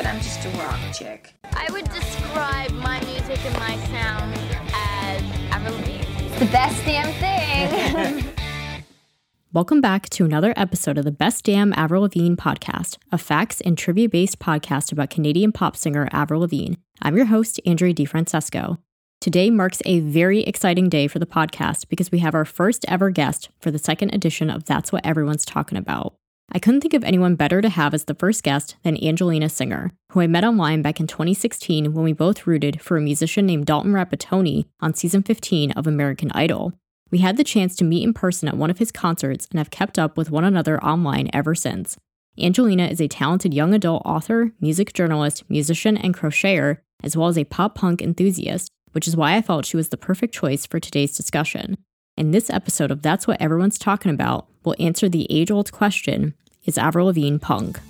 but I'm just a rock chick. I would describe my music and my sound as Avril Lavigne. The best damn thing. Welcome back to another episode of the Best Damn Avril Lavigne podcast, a facts and trivia based podcast about Canadian pop singer Avril Lavigne. I'm your host, Andrea DiFrancesco. Today marks a very exciting day for the podcast because we have our first ever guest for the second edition of That's What Everyone's Talking About. I couldn't think of anyone better to have as the first guest than Angelina Singer, who I met online back in 2016 when we both rooted for a musician named Dalton Rapattoni on season 15 of American Idol. We had the chance to meet in person at one of his concerts and have kept up with one another online ever since. Angelina is a talented young adult author, music journalist, musician, and crocheter, as well as a pop punk enthusiast which is why I felt she was the perfect choice for today's discussion. In this episode of That's What Everyone's Talking About, we'll answer the age old question Is Avril Lavigne punk?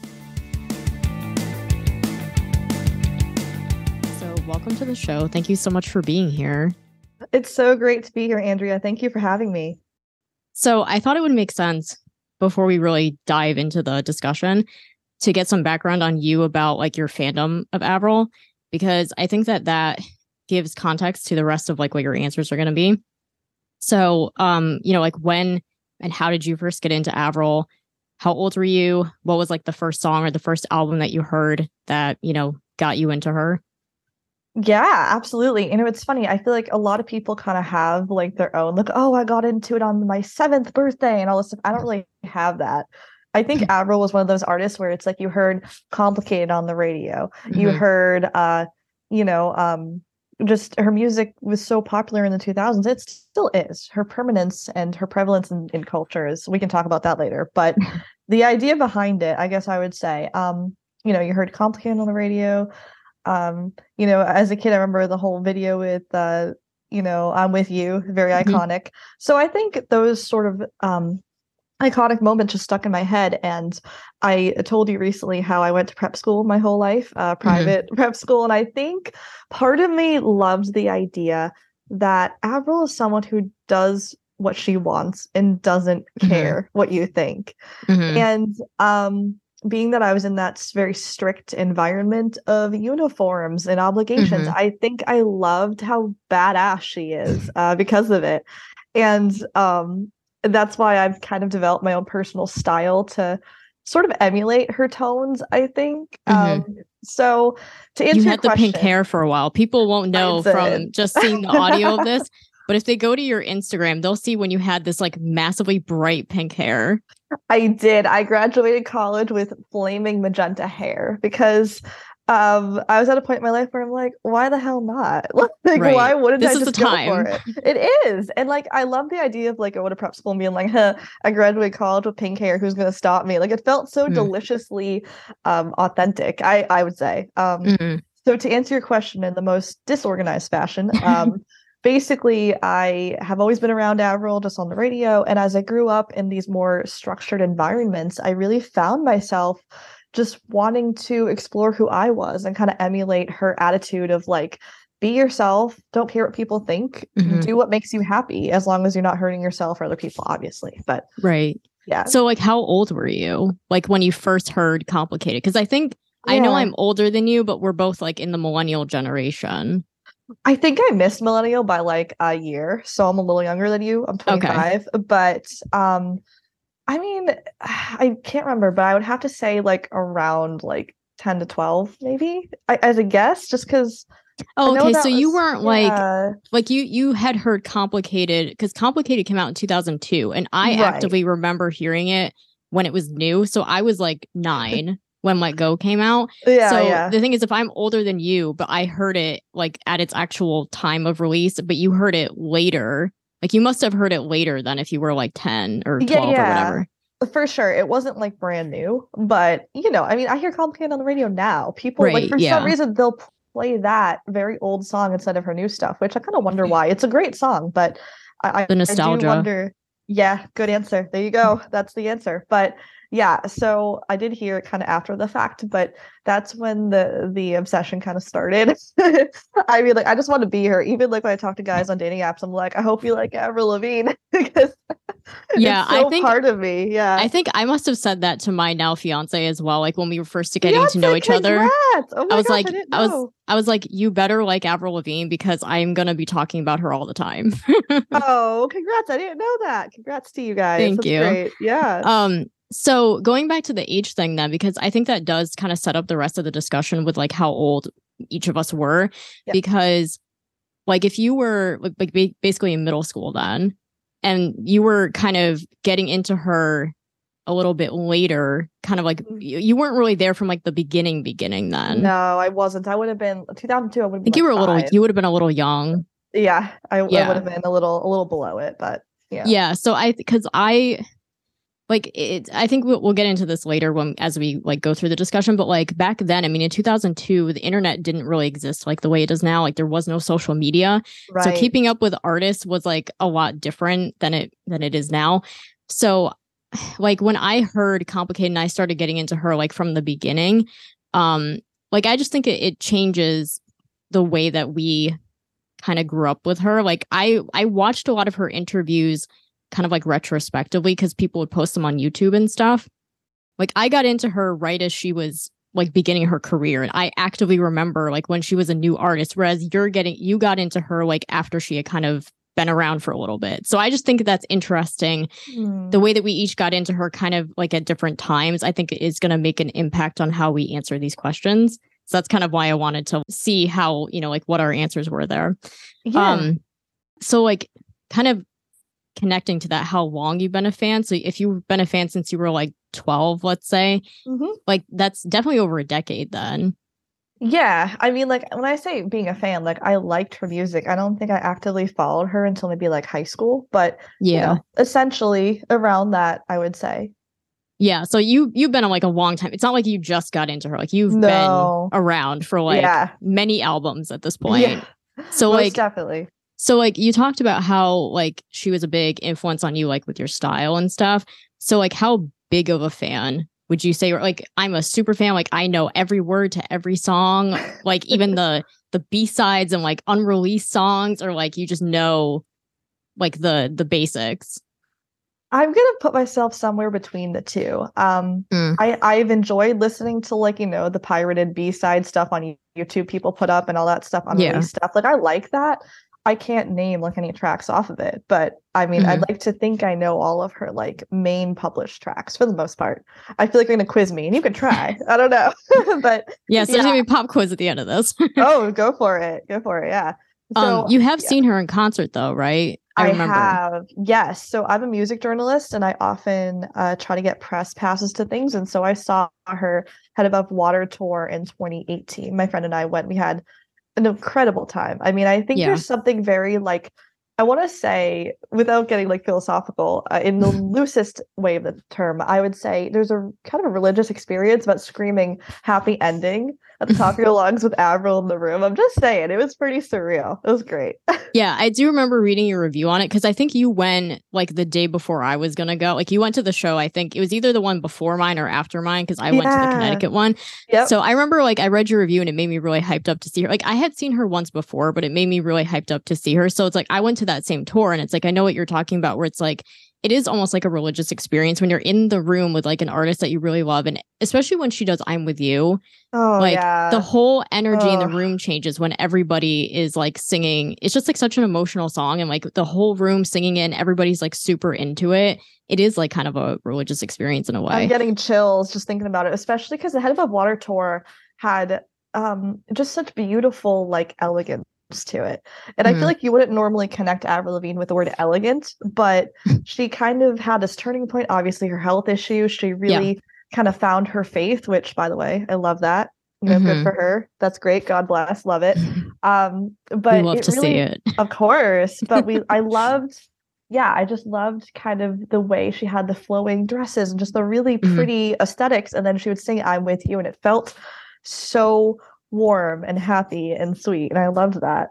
So, welcome to the show. Thank you so much for being here. It's so great to be here, Andrea. Thank you for having me. So, I thought it would make sense before we really dive into the discussion to get some background on you about like your fandom of Avril because I think that that gives context to the rest of like what your answers are going to be. So, um, you know, like when and how did you first get into Avril? How old were you? What was like the first song or the first album that you heard that, you know, got you into her? Yeah, absolutely. You know, it's funny. I feel like a lot of people kind of have like their own, like, oh, I got into it on my seventh birthday and all this stuff. I don't really have that. I think Avril was one of those artists where it's like you heard complicated on the radio. Mm-hmm. You heard uh, you know, um, just her music was so popular in the 2000s it still is. Her permanence and her prevalence in, in culture is we can talk about that later but the idea behind it i guess i would say um you know you heard complicated on the radio. Um you know as a kid i remember the whole video with uh you know i'm with you very mm-hmm. iconic. So i think those sort of um iconic moment just stuck in my head and i told you recently how i went to prep school my whole life uh, mm-hmm. private mm-hmm. prep school and i think part of me loves the idea that avril is someone who does what she wants and doesn't mm-hmm. care mm-hmm. what you think mm-hmm. and um being that i was in that very strict environment of uniforms and obligations mm-hmm. i think i loved how badass she is uh, because of it and um that's why I've kind of developed my own personal style to sort of emulate her tones, I think. Mm-hmm. Um, so to answer you had the pink hair for a while. People won't know from just seeing the audio of this. But if they go to your Instagram, they'll see when you had this like massively bright pink hair. I did. I graduated college with flaming magenta hair because um, I was at a point in my life where I'm like, why the hell not? like, right. why wouldn't this I just go for it? It is, and like, I love the idea of like going to prep school and being like, huh, I graduate college with pink hair. Who's gonna stop me? Like, it felt so mm. deliciously um, authentic. I I would say. Um, mm-hmm. So to answer your question in the most disorganized fashion, um, basically, I have always been around Avril just on the radio, and as I grew up in these more structured environments, I really found myself just wanting to explore who I was and kind of emulate her attitude of like, be yourself, don't care what people think, mm-hmm. do what makes you happy as long as you're not hurting yourself or other people, obviously. But right. Yeah. So, like, how old were you? Like, when you first heard Complicated? Because I think yeah. I know I'm older than you, but we're both like in the millennial generation. I think I missed millennial by like a year. So I'm a little younger than you. I'm 25. Okay. But um I mean, I can't remember, but I would have to say like around like 10 to 12, maybe I, as a guess, just because. Oh, okay. So was, you weren't yeah. like, like you, you had heard complicated because complicated came out in 2002 and I right. actively remember hearing it when it was new. So I was like nine when Let Go came out. Yeah. So yeah. the thing is, if I'm older than you, but I heard it like at its actual time of release, but you heard it later, like you must have heard it later than if you were like 10 or 12 yeah, yeah. or whatever. For sure. It wasn't like brand new, but you know, I mean, I hear complicated on the radio now. People right, like for yeah. some reason they'll play that very old song instead of her new stuff, which I kind of wonder why. It's a great song, but I, the nostalgia. I do wonder. Yeah, good answer. There you go. That's the answer. But yeah, so I did hear it kind of after the fact, but that's when the the obsession kind of started. I mean, like I just want to be her. Even like when I talk to guys on dating apps, I'm like, I hope you like Avril Lavigne because Yeah, so I think- part of me. Yeah, I think I must have said that to my now fiance as well. Like when we were first getting to know each other. Oh I was gosh, like, didn't I was. I was like, you better like Avril Lavigne because I'm gonna be talking about her all the time. oh, congrats! I didn't know that. Congrats to you guys. Thank That's you. Great. Yeah. um, so going back to the age thing then, because I think that does kind of set up the rest of the discussion with like how old each of us were, Yeah. because like if you were like, like basically in middle school then, and you were kind of getting into her a little bit later, kind of like Mhm. you, weren't really there from like the beginning, beginning then. no, I wasn't. I would have been 2002. I would I think you were a little, you would have been a little young. Yeah, I, I would have been a little a little below it, but yeah. yeah so i because i like it i think we'll, we'll get into this later when as we like go through the discussion but like back then i mean in 2002 the internet didn't really exist like the way it does now. Like there was no social media. Right. so keeping up with artists was like a lot different than it than it is now. So like when i heard complicated and i started getting into her like from the beginning um like i just think it, it changes the way that we kind of grew up with her. Like i i watched a lot of her interviews kind of like retrospectively because people would post them on youtube and stuff. Like i got into her right as she was like beginning her career and i actively remember like when she was a new artist whereas you're getting you got into her like after she had kind of been around for a little bit. So i just think that's interesting. Hmm. the way that we each got into her kind of like at different times i think is going to make an impact on how we answer these questions. So that's kind of why i wanted to see how you know like what our answers were there. Yeah. um so like kind of connecting to that how long you've been a fan so if you've been a fan since you were like 12 let's say Mhm. like that's definitely over a decade then Yeah, I mean, like when I say being a fan, like I liked her music. I don't think I actively followed her until maybe like high school, but you yeah know, essentially around that, I would say. yeah so you you've been on like a long time it's not like you just got into her like you've No. been around for like yeah, many albums at this point yeah, so most like definitely. So like you talked about how like she was a big influence on you like with your style and stuff. So like how big of a fan would you say or like I'm a super fan like I know every word to every song like even the the B-sides and like unreleased songs or like you just know like the the basics. I'm gonna put myself somewhere between the two. Um, Mm. I I've enjoyed listening to like you know the pirated B side stuff on YouTube people put up and all that stuff Yeah. unreleased stuff. Like I like that. I can't name like any tracks off of it, but I mean, I'd like to think I know all of her like main published tracks for the most part. I feel like you're gonna quiz me, and you could try. I don't know, but Yeah, so there's gonna be pop quiz at the end of this. oh, go for it, go for it. Yeah. So um you have yeah. seen her in concert though, right? I, remember. have, yes. So I'm a music journalist, and I often uh, try to get press passes to things. And so I saw her Head Above Water tour in 2018. My friend and I went. We had an incredible time. I mean, I think Yeah. there's something very like I want to say, without getting like philosophical, uh, in the loosest way of the term, I would say there's a kind of a religious experience about screaming "happy ending" at the top of your lungs with Avril in the room. I'm just saying, it was pretty surreal. It was great. Yeah, I do remember reading your review on it because I think you went like the day before I was gonna go. Like you went to the show. I think it was either the one before mine or after mine because I went to the Connecticut one. Yep. So I remember like I read your review and it made me really hyped up to see her. Like I had seen her once before, but it made me really hyped up to see her. So it's like I went to that same tour and it's like I know what you're talking about where it's like it is almost like a religious experience when you're in the room with like an artist that you really love and especially when she does I'm with you. oh like, yeah. the whole energy in the room changes when everybody is like singing. It's just like such an emotional song and like the whole room singing it and everybody's like super into it. It is like kind of a religious experience in a way. I'm getting chills just thinking about it, especially because the Head Above Water tour had um just such beautiful like elegance to it. And I Mhm. feel like you wouldn't normally connect Avril Lavigne with the word elegant, but she kind of had this turning point. Obviously, her health issue. She really kind of found her faith, which by the way, I love that. You know, Mhm. good for her. That's great. God bless. Love it. Um, but we love it to really, see it. of course, but we I loved yeah, I just loved kind of the way she had the flowing dresses and just the really Mhm. pretty aesthetics and then she would sing I'm with you and it felt so warm and happy and sweet and I loved that.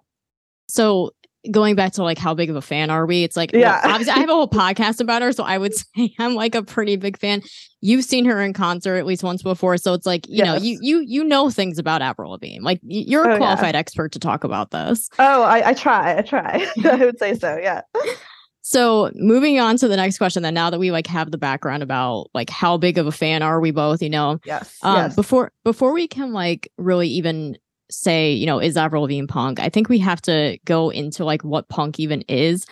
So going back to like how big of a fan are we? It's like Yeah. well, obviously I have a whole podcast about her, so I would say I'm like a pretty big fan. You've seen her in concert at least once before, so it's like you know you you you know things about Avril Lavigne. Like you're Oh, a yeah. qualified expert to talk about this. Oh, I, I try. I try. I would say so. Yeah. So moving on to the next question, then now that we like have the background about like how big of a fan are we both, you know, Yes. um, yes. before before we can like really even say you know is Avril Lavigne punk, I think we have to go into like what punk even is,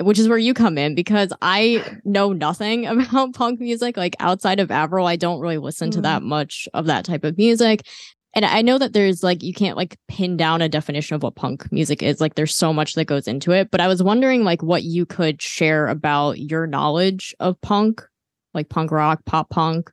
which is where you come in because I know nothing about punk music. Like outside of Avril, I don't really listen to Mm. that much of that type of music. And I know that there's like you can't like pin down a definition of what punk music is. Like there's so much that goes into it. But I was wondering like what you could share about your knowledge of punk, like punk rock, pop punk.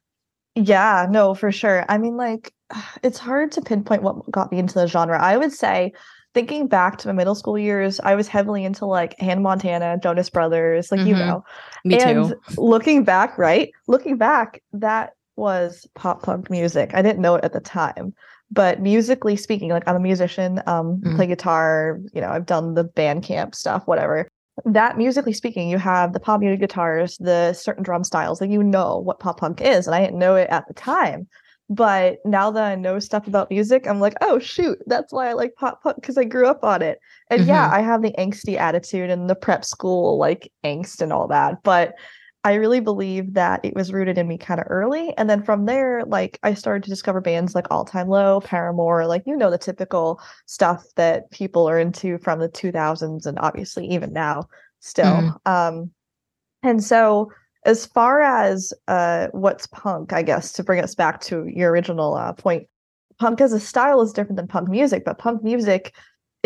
Yeah, no, for sure. I mean, like, it's hard to pinpoint what got me into the genre. I would say, thinking back to my middle school years, I was heavily into like Hannah Montana, Jonas Brothers, like you Mhm. know. Me and too. looking back, right? Looking back, that was pop punk music. I didn't know it at the time. But musically speaking, like I'm a musician, um, Mhm. play guitar, you know, I've done the band camp stuff, whatever. That musically speaking, you have the pop muted guitars, the certain drum styles, like you know what pop punk is. And I didn't know it at the time. But now that I know stuff about music, I'm like, oh shoot, that's why I like pop punk because I grew up on it. And yeah, I have the angsty attitude and the prep school like angst and all that. But I really believe that it was rooted in me kind of early. And then from there, like I started to discover bands like All Time Low, Paramore, like you know the typical stuff that people are into from the 2000s and obviously even now still. Mhm. Um and so as far as uh what's punk, I guess to bring us back to your original uh, point, punk as a style is different than punk music, but punk music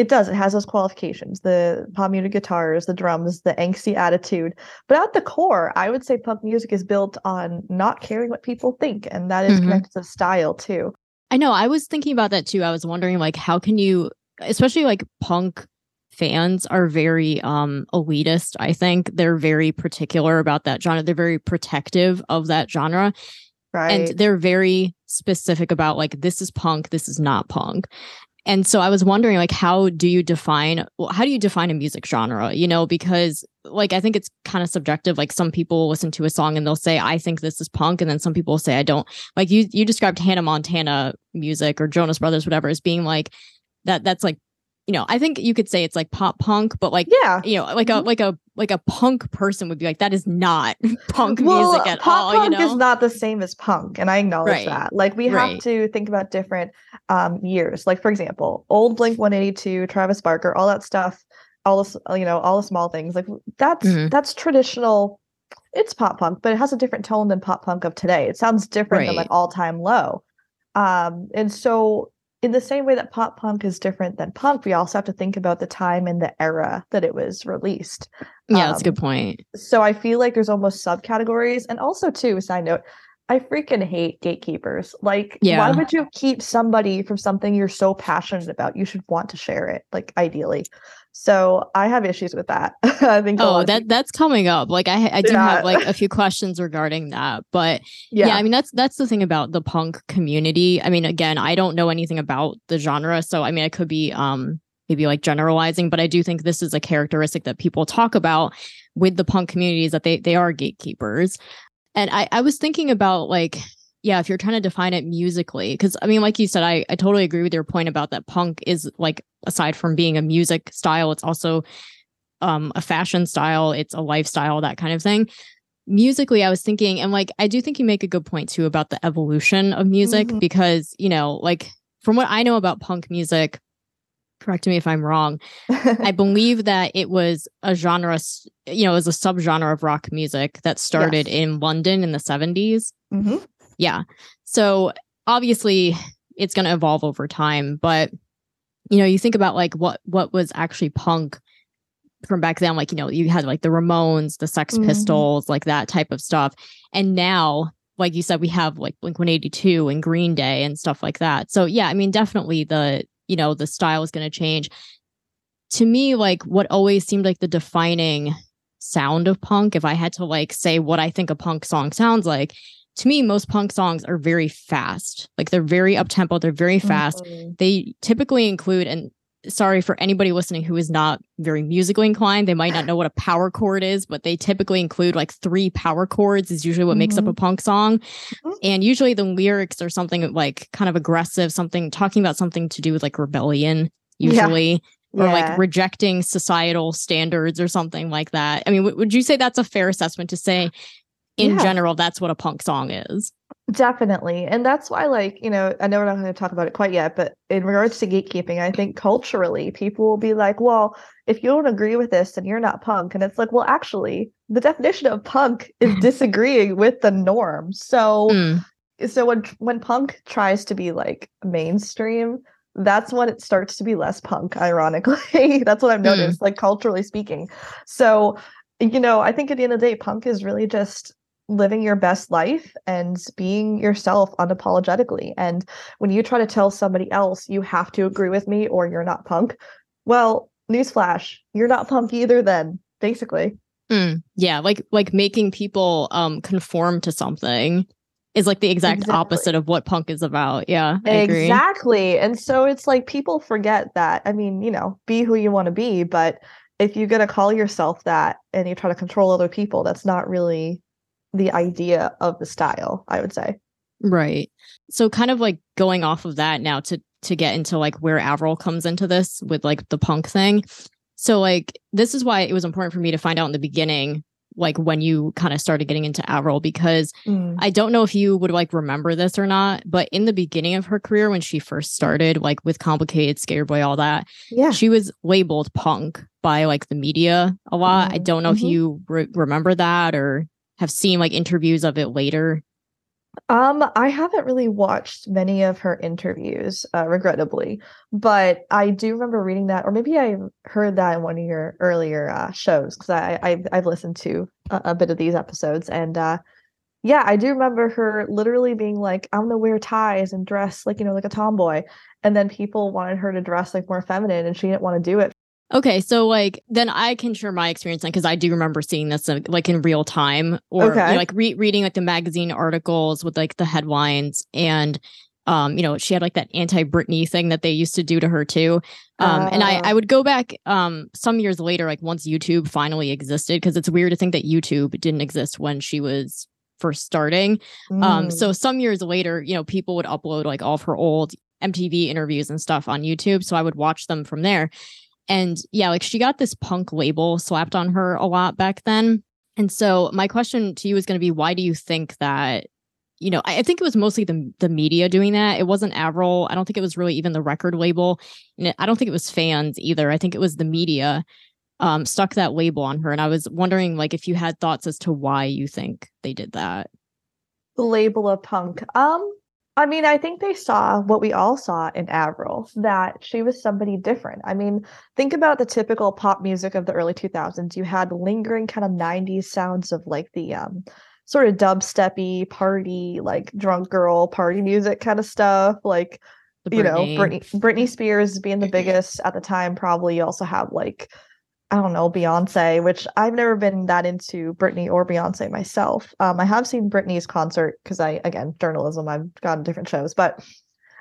it does. It has those qualifications: the pop muted guitars, the drums, the angsty attitude. But at the core, I would say punk music is built on not caring what people think, and that is Mhm. connected to style too. I know. I was thinking about that too. I was wondering, like, how can you, especially like punk fans are very um elitist. I think they're very particular about that genre. They're very protective of that genre. Right. And they're very specific about like this is punk, this is not punk. And so I was wondering, like, how do you define how do you define a music genre? You know, because like I think it's kind of subjective. Like some people listen to a song and they'll say, I think this is punk, and then some people say I don't. Like you you described Hannah Montana music or Jonas Brothers, whatever, as being like that that's like, you know, I think you could say it's like pop punk, but like yeah. you know, like a like a like a punk person would be like, that is not punk well, music at pop all. punk you know? is not the same as punk, and I acknowledge Right. that. Like we Right. have to think about different um, years. Like for example, old Blink One Eighty Two, Travis Barker, all that stuff, all this, you know, all the small things. Like that's Mhm. that's traditional. It's pop punk, but it has a different tone than pop punk of today. It sounds different than Right. like all time low. Um, and so in the same way that pop punk is different than punk, we also have to think about the time and the era that it was released. yeah, that's a Um, good point. so I feel like there's almost subcategories. And also, too, side note, I freaking hate gatekeepers. Like, Yeah. why would you keep somebody from something you're so passionate about? You should want to share it, like ideally. So I have issues with that. I think. Oh, that that's coming up. Like I I do Yeah. have like a few questions regarding that, but yeah, yeah. I mean that's that's the thing about the punk community. I mean, again, I don't know anything about the genre, so I mean, I could be um maybe like generalizing, but I do think this is a characteristic that people talk about with the punk communities that they they are gatekeepers. And I I was thinking about like yeah, if you're trying to define it musically, because I mean, like you said, I, I totally agree with your point about that punk is like, aside from being a music style, it's also um, a fashion style, it's a lifestyle, that kind of thing. Musically, I was thinking, and like, I do think you make a good point too about the evolution of music Mhm. because, you know, like from what I know about punk music, correct me if I'm wrong, I believe that it was a genre, you know, it was a subgenre of rock music that started Yes. in London in the 70s. Mhm. Yeah. So obviously it's going to evolve over time, but you know, you think about like what what was actually punk from back then like, you know, you had like the Ramones, the Sex Mhm. Pistols, like that type of stuff. And now like you said we have like Blink 182 and Green Day and stuff like that. So yeah, I mean definitely the, you know, the style is going to change. To me like what always seemed like the defining sound of punk if I had to like say what I think a punk song sounds like to me, most punk songs are very fast. Like they're very up tempo, they're very fast. Mhm. They typically include, and sorry for anybody listening who is not very musically inclined. They might not know what a power chord is, but they typically include like three power chords, is usually what mm-hmm. makes up a mm-hmm. punk song. Mm-hmm. And usually the lyrics are something like kind of aggressive, something talking about something to do with like rebellion, usually. Yeah. Or yeah. like rejecting societal standards or something like that. I mean, w- would you say that's a fair assessment to say in yeah. general, that's what a punk song is? Definitely. And that's why, like, you know, I know we're not going to talk about it quite yet, but in regards to gatekeeping, I think culturally people will be like, well, if you don't agree with this, then you're not punk. And it's like, well, actually, the definition of punk is disagreeing with the norm. So, mm. so when when punk tries to be like mainstream, that's when it starts to be less punk, ironically. that's what I've mm. noticed, mm. like culturally speaking. So, you know, I think at the end of the day, punk is really just living your best life and being yourself unapologetically. And when you try to tell somebody else you have to agree with me or you're not punk, well, newsflash, you're not punk either then, basically. Mm, yeah, like like making people um conform to something is like the exact exactly. opposite of what punk is about. Yeah. exactly. And so it's like people forget that. I mean, you know, be who you want to be, but if you're going to call yourself that and you try to control other people, that's not really the idea of the style, I would say. Right. So kind of like going off of that now to to get into like where Avril comes into this with like the punk thing. So like this is why it was important for me to find out in the beginning like when you kind of started getting into Avril because mm. I don't know if you would like remember this or not, but in the beginning of her career when she first started, like with complicated Skater Boy, all that, yeah, she was labeled punk by like the media a lot. Mm. I don't know mm-hmm. if you re- remember that or have seen like interviews of it later? Um, I haven't really watched many of her interviews, uh, regrettably, but I do remember reading that, or maybe I heard that in one of your earlier uh, shows because I, I I've listened to a, a, bit of these episodes, and uh, yeah, I do remember her literally being like, "I'm gonna wear ties and dress like you know like a tomboy," and then people wanted her to dress like more feminine, and she didn't want to do it Okay, so like then I can share my experience then because I do remember seeing this like in real time or okay. you know, like re- reading like the magazine articles with like the headlines and um you know she had like that anti Britney thing that they used to do to her too um uh, and I I oh. would go back um some years later like once YouTube finally existed because it's weird to think that YouTube didn't exist when she was first starting mm. um so some years later you know people would upload like all of her old MTV interviews and stuff on YouTube so I would watch them from there and yeah, like she got this punk label slapped on her a lot back then. And so my question to you is going to be why do you think that you know, I, think it was mostly the the media doing that. It wasn't Avril. I don't think it was really even the record label. And I don't think it was fans either. I think it was the media um, stuck that label on her. And I was wondering, like, if you had thoughts as to why you think they did that. The label of punk. Um, I mean, I think they saw what we all saw in Avril that she was somebody different. I mean, think about the typical pop music of the early 2000s. You had lingering kind of 90s sounds of like the um, sort of dubsteppy party, like drunk girl party music kind of stuff. Like, you know, Britney, Britney Spears being the biggest at the time. Probably you also have like I don't know, Beyonce, which I've never been that into Britney or Beyonce myself. Um, I have seen Britney's concert because I, again, journalism, I've gone different shows, but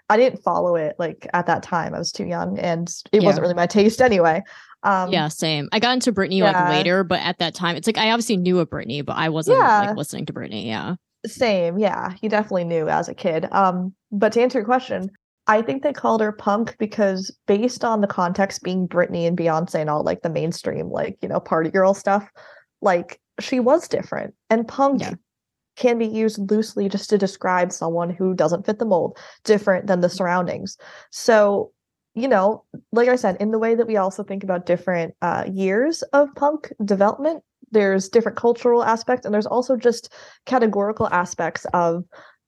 I didn't follow it like at that time. I was too young and it yeah. wasn't really my taste anyway. Um, yeah, same. I got into Britney yeah. like later, but at that time, it's like I obviously knew of Britney, but I wasn't yeah. like listening to Britney. Yeah. Same. Yeah. You definitely knew as a kid. Um, but to answer your question, I think they called her punk because based on the context being Britney and Beyonce and all like the mainstream, like, you know, party girl stuff, like she was different. And punk yeah. can be used loosely just to describe someone who doesn't fit the mold, different than the surroundings. So, you know, like I said, in the way that we also think about different uh, years of punk development, there's different cultural aspects and there's also just categorical aspects of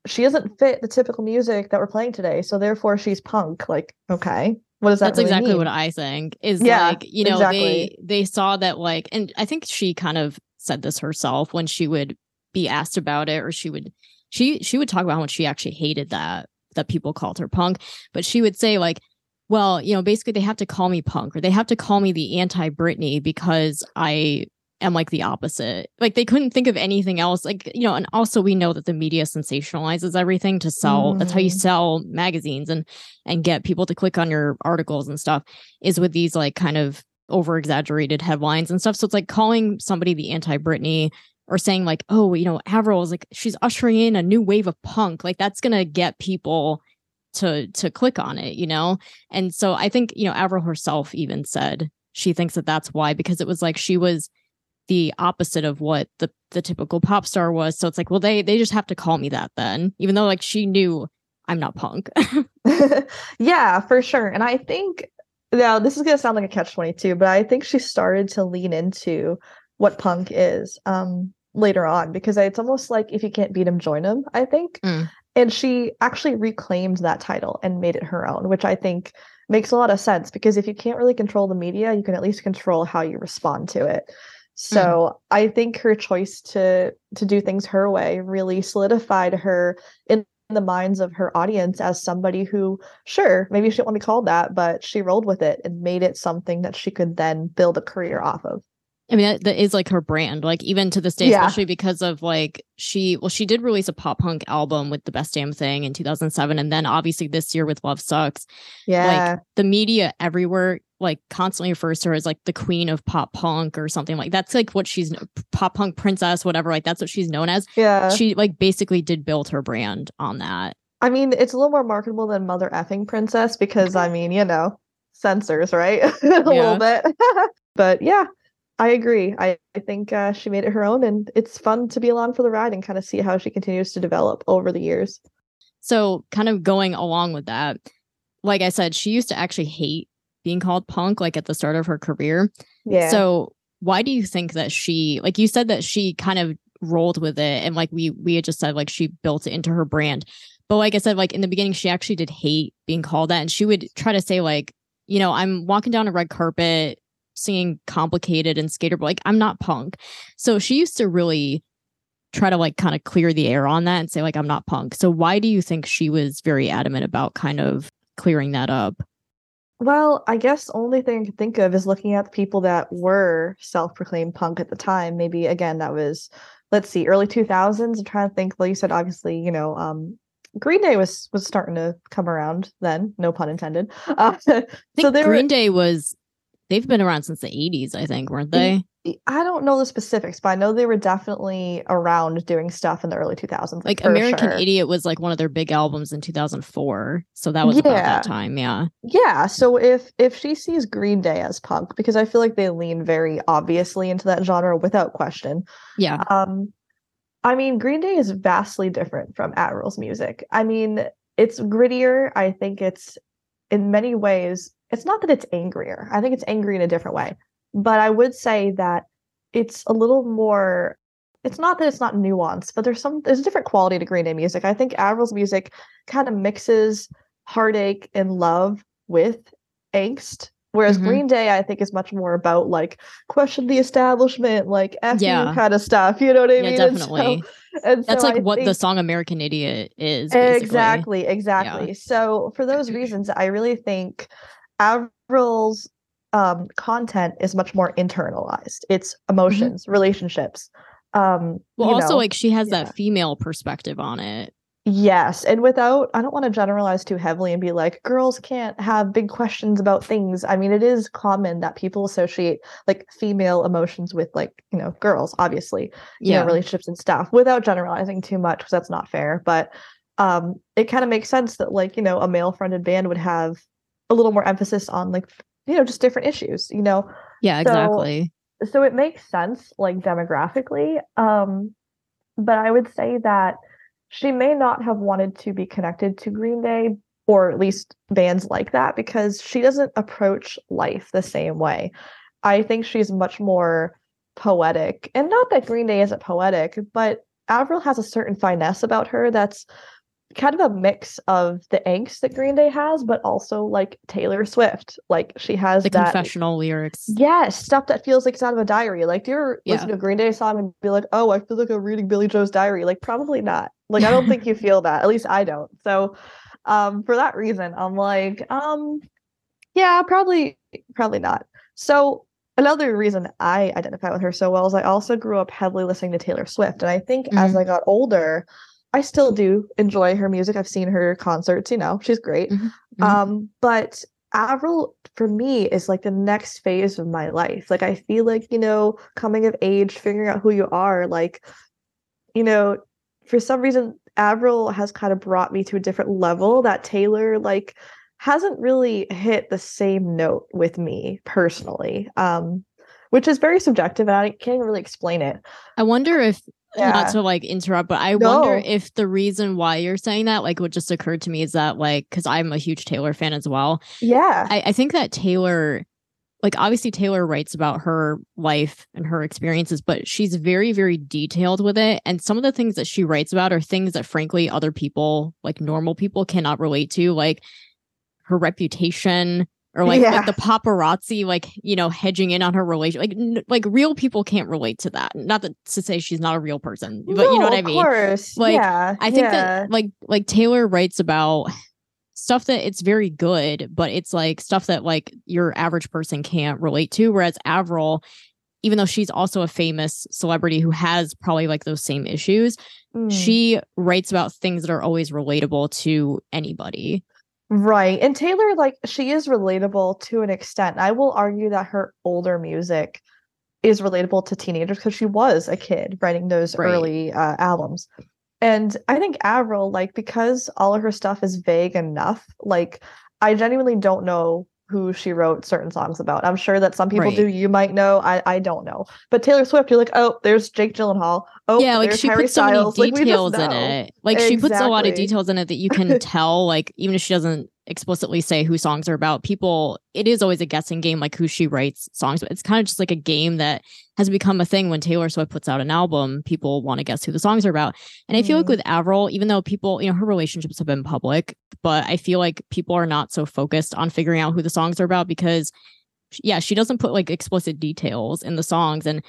she doesn't fit the typical music that we're playing today. So therefore she's punk. Like, okay. What does that That's really exactly mean? what I think. Is yeah, like, you know, exactly. they they saw that like and I think she kind of said this herself when she would be asked about it or she would she she would talk about how much she actually hated that that people called her punk. But she would say like well, you know, basically they have to call me punk or they have to call me the anti Britney because I am like the opposite. Like they couldn't think of anything else. Like, you know, and also we know that the media sensationalizes everything to sell. Mm. That's how you mm. sell magazines and and get people to click on your articles and stuff is with these like kind of over exaggerated headlines and stuff. So it's like calling somebody the anti Britney or saying like, oh, you know, Avril is like she's ushering in a new wave of punk. Like that's gonna get people to to click on it, you know? And so I think, you know, Avril herself even said she thinks that that's why because it was like she was the opposite of what the the typical pop star was. So it's like, well, they they just have to call me that then, even though like she knew I'm not punk. yeah, for sure. And I think now this is gonna sound like a catch twenty two, but I think she started to lean into what punk is um later on because it's almost like if you can't beat him, join him. I think. Mm. And she actually reclaimed that title and made it her own, which I think makes a lot of sense because if you can't really control the media, you can at least control how you respond to it. Hmm. So mm. I think her choice to to do things her way really solidified her in the minds of her audience as somebody who, sure, maybe she didn't want to be called that, but she rolled with it and made it something that she could then build a career off of. I mean, that, that is like her brand, like even to this day, yeah. especially because of like she, well, she did release a pop punk album with The Best Damn Thing in 2007. And then obviously this year with Love Sux. Yeah. Like the media everywhere, like constantly refers to her as like the queen of pop punk or something like that's like what she's pop punk princess, whatever. Like that's what she's known as. Yeah. She like basically did build her brand on that. I mean, it's a little more marketable than Mother effing Princess because I mean, you know, censors, right? a yeah. little bit. but yeah, I agree. I, I think uh, she made it her own, and it's fun to be along for the ride and kind of see how she continues to develop over the years. So, kind of going along with that, like I said, she used to actually hate being called punk, like at the start of her career. Yeah. So, why do you think that she, like you said, that she kind of rolled with it, and like we we had just said, like she built it into her brand. But like I said, like in the beginning, she actually did hate being called that, and she would try to say like, you know, I'm walking down a red carpet singing complicated and skater, but like I'm not punk. So she used to really try to like kind of clear the air on that and say like I'm not punk. So why do you think she was very adamant about kind of clearing that up? Well, I guess only thing I can think of is looking at the people that were self-proclaimed punk at the time. Maybe again that was let's see, early 2000s. I'm trying to think. Like you said, obviously, you know, um, Green Day was was starting to come around then, no pun intended. Uh, so Green were, Day was they've been around since the 80s, I think, weren't they? I don't know the specifics, but I know they were definitely around doing stuff in the early 2000s. Like American sure. Idiot was like one of their big albums in 2004. So that was yeah. about that time, yeah. Yeah, so if if she sees Green Day as punk because I feel like they lean very obviously into that genre without question. Yeah. Um I mean, Green Day is vastly different from Avril's music. I mean, it's grittier. I think it's in many ways it's not that it's angrier. I think it's angry in a different way. But I would say that it's a little more it's not that it's not nuanced, but there's some there's a different quality to Green Day music. I think Avril's music kind of mixes heartache and love with angst. Whereas mm-hmm. Green Day, I think, is much more about like question the establishment, like F yeah. kind of stuff. You know what I yeah, mean? Definitely. And so, and That's so like I what think... the song American Idiot is. Basically. Exactly, exactly. Yeah. So for those reasons, I really think Avril's um, content is much more internalized. It's emotions, mm-hmm. relationships. Um, well, also know, like she has yeah. that female perspective on it. Yes, and without I don't want to generalize too heavily and be like girls can't have big questions about things. I mean, it is common that people associate like female emotions with like, you know, girls, obviously, you yeah. know, relationships and stuff without generalizing too much because that's not fair, but um it kind of makes sense that like, you know, a male fronted band would have a little more emphasis on like you know just different issues you know? Yeah exactly. so, so it makes sense like demographically um but i would say that she may not have wanted to be connected to green day or at least bands like that because she doesn't approach life the same way. I think she's much more poetic and not that green day isn't poetic but avril has a certain finesse about her that's kind of a mix of the angst that Green Day has, but also like Taylor Swift. Like she has the that, confessional lyrics. Yes, stuff that feels like it's out of a diary. Like, do you ever yeah. listen to a Green Day song and be like, "Oh, I feel like I'm reading Billie Joe's diary"? Like, probably not. Like, I don't think you feel that. At least I don't. So, um, for that reason, I'm like, um, yeah, probably, probably not. So another reason I identify with her so well is I also grew up heavily listening to Taylor Swift. And I think mm-hmm. as I got older, I still do enjoy her music. I've seen her concerts, you know, she's great. Mm-hmm. mm-hmm. Um, but Avril for me is like the next phase of my life. Like I feel like, you know, coming of age, figuring out who you are, like, you know, for some reason, Avril has kind of brought me to a different level that Taylor like hasn't really hit the same note with me personally. Um, which is very subjective and I can't really explain it. I wonder if yeah. not to like interrupt, but I no. wonder if the reason why you're saying that, like what just occurred to me is that like because I'm a huge Taylor fan as well. Yeah. I, I think that Taylor like obviously Taylor writes about her life and her experiences, but she's very, very detailed with it. And some of the things that she writes about are things that frankly other people, like normal people, cannot relate to, like her reputation, or like, yeah. like the paparazzi like you know hedging in on her relation like n- like real people can't relate to that not that to say she's not a real person but no, you know what i mean course. like yeah. i think yeah. that like like taylor writes about stuff that it's very good but it's like stuff that like your average person can't relate to whereas avril even though she's also a famous celebrity who has probably like those same issues mm. she writes about things that are always relatable to anybody Right. And Taylor, like, she is relatable to an extent. I will argue that her older music is relatable to teenagers because she was a kid writing those right. early uh, albums. And I think Avril, like, because all of her stuff is vague enough, like, I genuinely don't know who she wrote certain songs about. I'm sure that some people right. do. You might know. I I don't know. But Taylor Swift, you're like, oh, there's Jake Gyllenhaal. Oh, yeah, like she Harry puts so Styles. many details like, in it. Like exactly. she puts a lot of details in it that you can tell. Like even if she doesn't explicitly say who songs are about people it is always a guessing game like who she writes songs but it's kind of just like a game that has become a thing when taylor swift puts out an album people want to guess who the songs are about and i feel like mm-hmm. with avril even though people you know her relationships have been public but i feel like people are not so focused on figuring out who the songs are about because yeah she doesn't put like explicit details in the songs and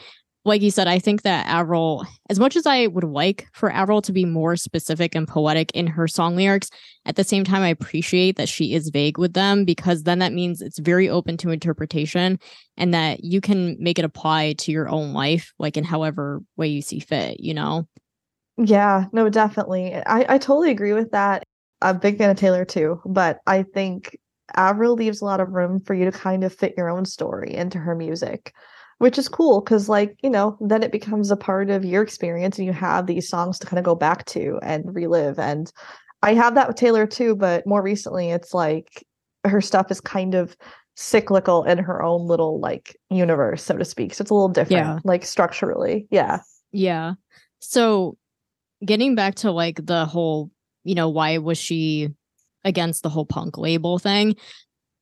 like you said, I think that Avril, as much as I would like for Avril to be more specific and poetic in her song lyrics, at the same time, I appreciate that she is vague with them because then that means it's very open to interpretation and that you can make it apply to your own life, like in however way you see fit, you know? Yeah, no, definitely. I, I totally agree with that. I'm a big fan of Taylor too, but I think Avril leaves a lot of room for you to kind of fit your own story into her music which is cool because like you know then it becomes a part of your experience and you have these songs to kind of go back to and relive and i have that with taylor too but more recently it's like her stuff is kind of cyclical in her own little like universe so to speak so it's a little different yeah. like structurally yeah yeah so getting back to like the whole you know why was she against the whole punk label thing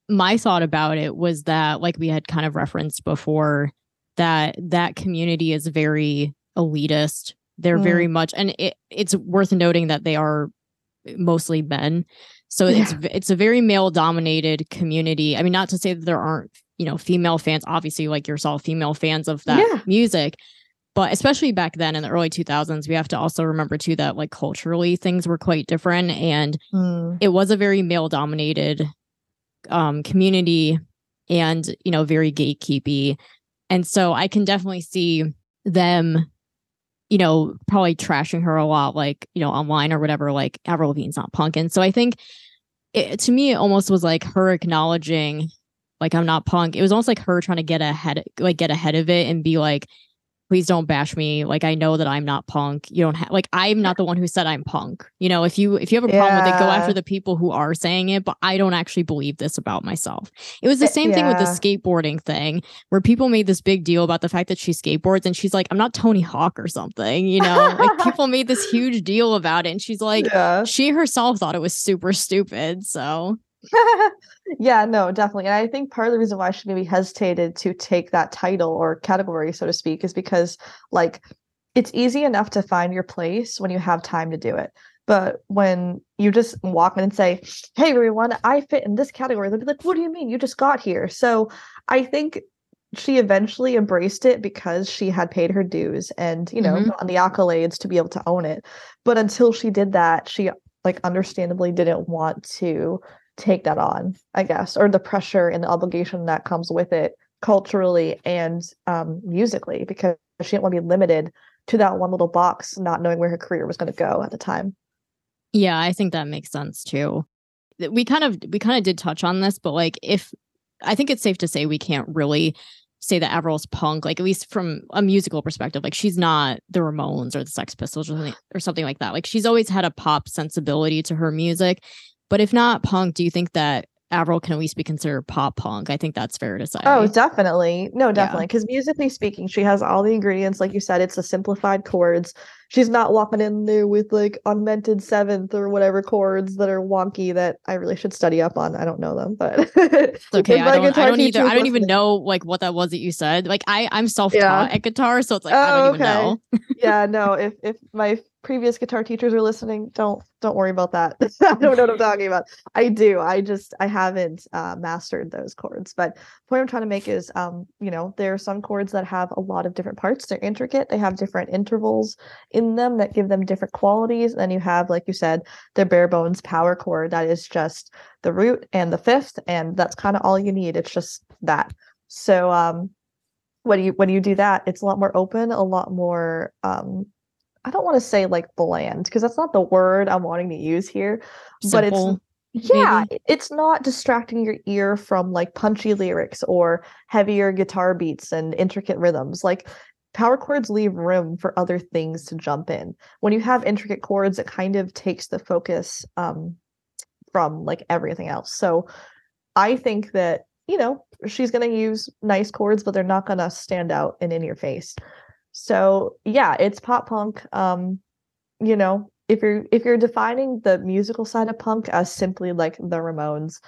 my thought about it was that like we had kind of referenced before that that community is very elitist. They're mm. very much, and it, it's worth noting that they are mostly men. So yeah. it's it's a very male dominated community. I mean, not to say that there aren't you know female fans, obviously like yourself, female fans of that yeah. music, but especially back then in the early 2000s, we have to also remember too that like culturally things were quite different, and mm. it was a very male dominated um, community, and you know very gatekeepy. And so I can definitely see them, you know, probably trashing her a lot, like, you know, online or whatever, like Avril Lavigne's not punk. And so I think it, to me, it almost was like her acknowledging, like, I'm not punk. It was almost like her trying to get ahead, like, get ahead of it and be like, please don't bash me. Like i know that i'm not punk. You don't have like i'm not the one who said i'm punk. You know if you if you have a problem with it go after the people who are saying it but i don't actually believe this about myself. It was the eh, same yeah. thing with the skateboarding thing where people made this big deal about the fact that she skateboards and she's like i'm not tony hawk or something you know? Like people made this huge deal about it and she's like yeah. she herself thought it was super stupid so yeah, no, definitely. And I think part of the reason why she maybe hesitated to take that title or category, so to speak, is because like it's easy enough to find your place when you have time to do it. But when you just walk in and say, Hey everyone, I fit in this category, they'll be like, What do you mean? You just got here. So I think she eventually embraced it because she had paid her dues and, you know, mm-hmm. on the accolades to be able to own it. But until she did that, she like understandably didn't want to take that on, I guess, or the pressure and the obligation that comes with it culturally and um, musically because she didn't want to be limited to that one little box, not knowing where her career was going to go at the time. Yeah, I think that makes sense too. We kind of we kind of did touch on this, but like if I think it's safe to say we can't really say that Avril's punk, like at least from a musical perspective. Like she's not the Ramones or the Sex Pistols or something, or something like that. Like she's always had a pop sensibility to her music. But if not punk, do you think that Avril can at least be considered pop punk. I think that's fair to say. Oh, definitely. No, definitely. Because yeah. musically speaking, she has all the ingredients. Like you said, it's the simplified chords. She's not walking in there with like augmented seventh or whatever chords that are wonky that I really should study up on. I don't know them, but it's okay. I don't, I don't either. I don't even know like what that was that you said. Like I, I'm self-taught yeah. at guitar, so it's like oh, I don't oh, even okay. know. yeah, no. If if my previous guitar teachers are listening, don't don't worry about that. I don't know what I'm talking about. I do. I just I haven't uh, mastered those chords. But the point I'm trying to make is, um, you know, there are some chords that have a lot of different parts. They're intricate. They have different intervals in them that give them different qualities. And then you have, like you said, the bare bones power chord that is just the root and the fifth, and that's kind of all you need. It's just that. So um, when you when you do that, it's a lot more open, a lot more um I don't want to say like bland because that's not the word I'm wanting to use here, Simple, but it's yeah, maybe. it's not distracting your ear from like punchy lyrics or heavier guitar beats and intricate rhythms. Like power chords leave room for other things to jump in. When you have intricate chords, it kind of takes the focus um, from like everything else. So I think that, you know, she's going to use nice chords, but they're not going to stand out and in your face. So yeah, it's pop punk. Um, you know, if you're if you're defining the musical side of punk as simply like the Ramones,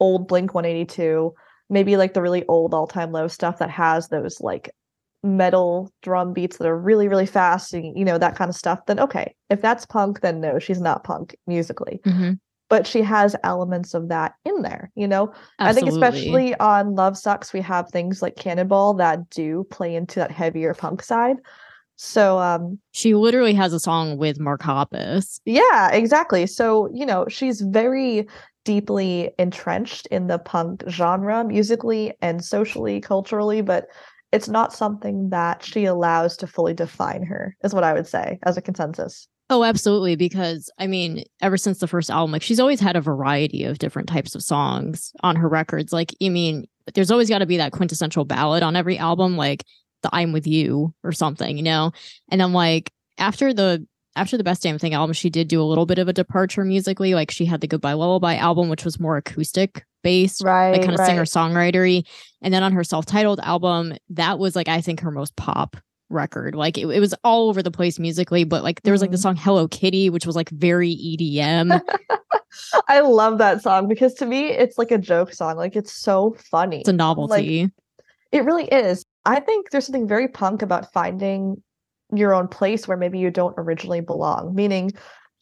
old Blink 182, maybe like the really old all time low stuff that has those like metal drum beats that are really really fast and you know that kind of stuff then okay if that's punk then no she's not punk musically mm-hmm but she has elements of that in there you know? Absolutely. i think especially on Love Sux we have things like cannonball that do play into that heavier punk side. So um she literally has a song with mark hoppus. Yeah exactly. So you know she's very deeply entrenched in the punk genre musically and socially culturally but it's not something that she allows to fully define her is what i would say as a consensus Oh, absolutely. Because I mean, ever since the first album, like she's always had a variety of different types of songs on her records. Like, you mean, there's always got to be that quintessential ballad on every album, like the I'm with you or something, you know? And I'm like, after the after the best damn thing album, she did do a little bit of a departure musically. Like she had the Goodbye Lullaby album, which was more acoustic based, right? Like kind of right. singer songwritery. And then on her self titled album, that was like I think her most pop record. Like it, it, was all over the place musically, but like there was like the mm-hmm. song Hello Kitty, which was like very EDM. I love that song because to me it's like a joke song. Like it's so funny. It's a novelty. Like, it really is. I think there's something very punk about finding your own place where maybe you don't originally belong. Meaning,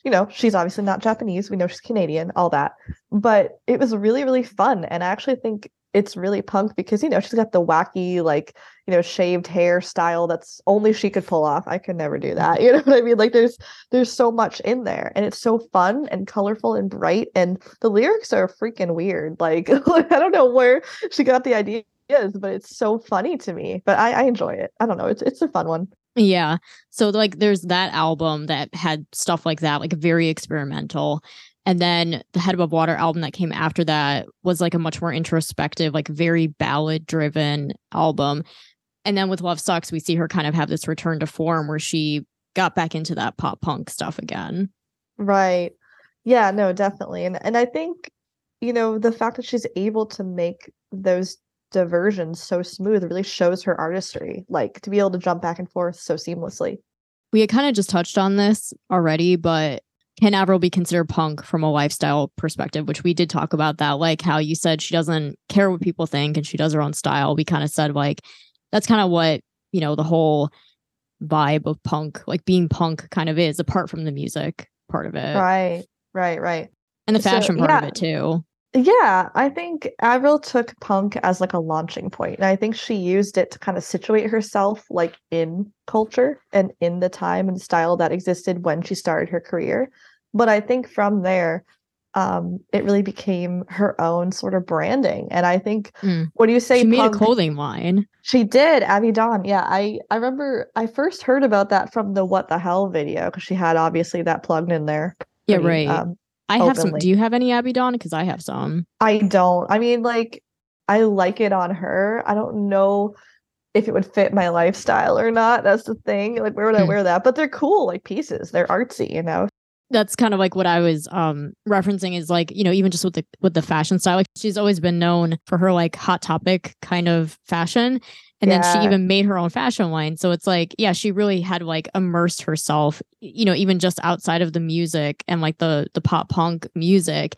you know, she's obviously not Japanese. We know she's Canadian, all that. But it was really, really fun. And I actually think it's really punk because you know she's got the wacky like you know shaved hair style that's only she could pull off. I could never do that you know what i mean? Like there's there's so much in there and it's so fun and colorful and bright and the lyrics are freaking weird. Like i don't know where she got the ideas but it's so funny to me but i i enjoy it. I don't know. It's it's a fun one. Yeah. So like there's that album that had stuff like that, like very experimental. And then the Head Above Water album that came after that was like a much more introspective, like very ballad driven album. And then with Love Sux, we see her kind of have this return to form where she got back into that pop punk stuff again. Right. Yeah, no, definitely. And and I think, you know, the fact that she's able to make those diversions so smooth really shows her artistry, like to be able to jump back and forth so seamlessly. We had kind of just touched on this already, but can Avril be considered punk from a lifestyle perspective, which we did talk about that, like how you said she doesn't care what people think and she does her own style. We kind of said like that's kind of what, you know, the whole vibe of punk, like being punk kind of is, apart from the music part of it. Right, right, right. And the fashion so, part yeah. of it too. Yeah, I think Avril took punk as like a launching point, and I think she used it to kind of situate herself like in culture and in the time and style that existed when she started her career. But I think from there, um it really became her own sort of branding. And I think Mm. when you say She made a clothing line. she did Abbey Dawn. Yeah, I I remember I first heard about that from the What the Hell video because she had obviously that plugged in there. Yeah, right. Um, I have some. Do you have any Abbey Dawn? Because I have some. I don't. I mean, like, I like it on her. I don't know if it would fit my lifestyle or not. That's the thing. Like, where would I Hmm. wear that? But they're cool, like pieces. They're artsy, you know. That's kind of like what I was um referencing is like, you know, even just with the with the fashion style. Like she's always been known for her like hot topic kind of fashion. And then she even made her own fashion line. So it's like, yeah, she really had like immersed herself, you know, even just outside of the music and like the the pop punk music.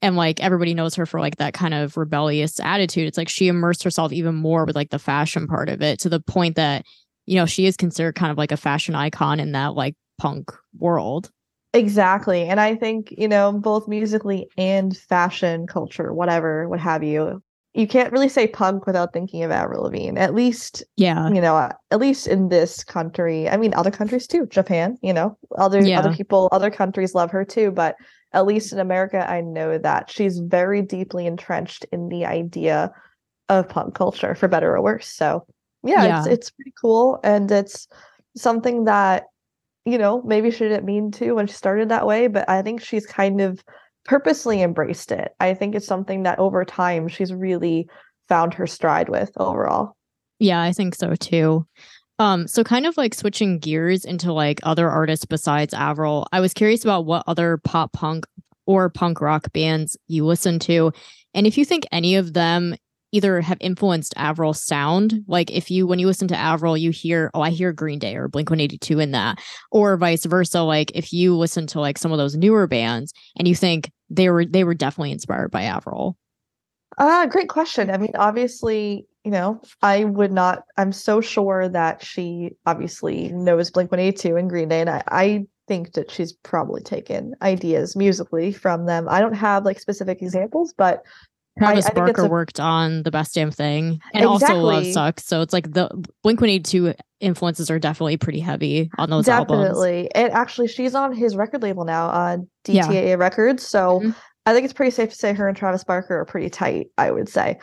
And like everybody knows her for like that kind of rebellious attitude. It's like she immersed herself even more with like the fashion part of it to the point that, you know, she is considered kind of like a fashion icon in that like punk world. Exactly. And I think, you know, both musically and fashion culture, whatever, what have you, you can't really say punk without thinking of Avril Lavigne. At least, Yeah. you know, at least in this country. I mean, other countries too. Japan, you know, other Yeah. other people, other countries love her too. But at least in America, I know that she's very deeply entrenched in the idea of punk culture, for better or worse. So, yeah, it's Yeah. it's pretty cool, and it's something that you know maybe she didn't mean to when she started that way, but I think she's kind of purposely embraced it. I think it's something that over time she's really found her stride with overall. Yeah, I think so too. Um, so kind of like switching gears into like other artists besides Avril, I was curious about what other pop punk or punk rock bands you listen to, and if you think any of them either have influenced Avril's sound, like if you when you listen to Avril, you hear, oh, I hear Green Day or Blink One Eighty Two in that, or vice versa. Like if you listen to like some of those newer bands and you think they were they were definitely inspired by Avril. Uh, great question. I mean, obviously, you know, I would not, I'm so sure that she obviously knows Blink 182 and Green Day, and I, I think that she's probably taken ideas musically from them. I don't have like specific examples, but Travis I it's Barker a- worked on the best damn thing and also Love Sux. So it's like the Blink 182 influences are definitely pretty heavy on those albums. definitely. And actually, she's on his record label now, uh, Yeah. Records. So Mhm. I think it's pretty safe to say her and Travis Barker are pretty tight, I would say,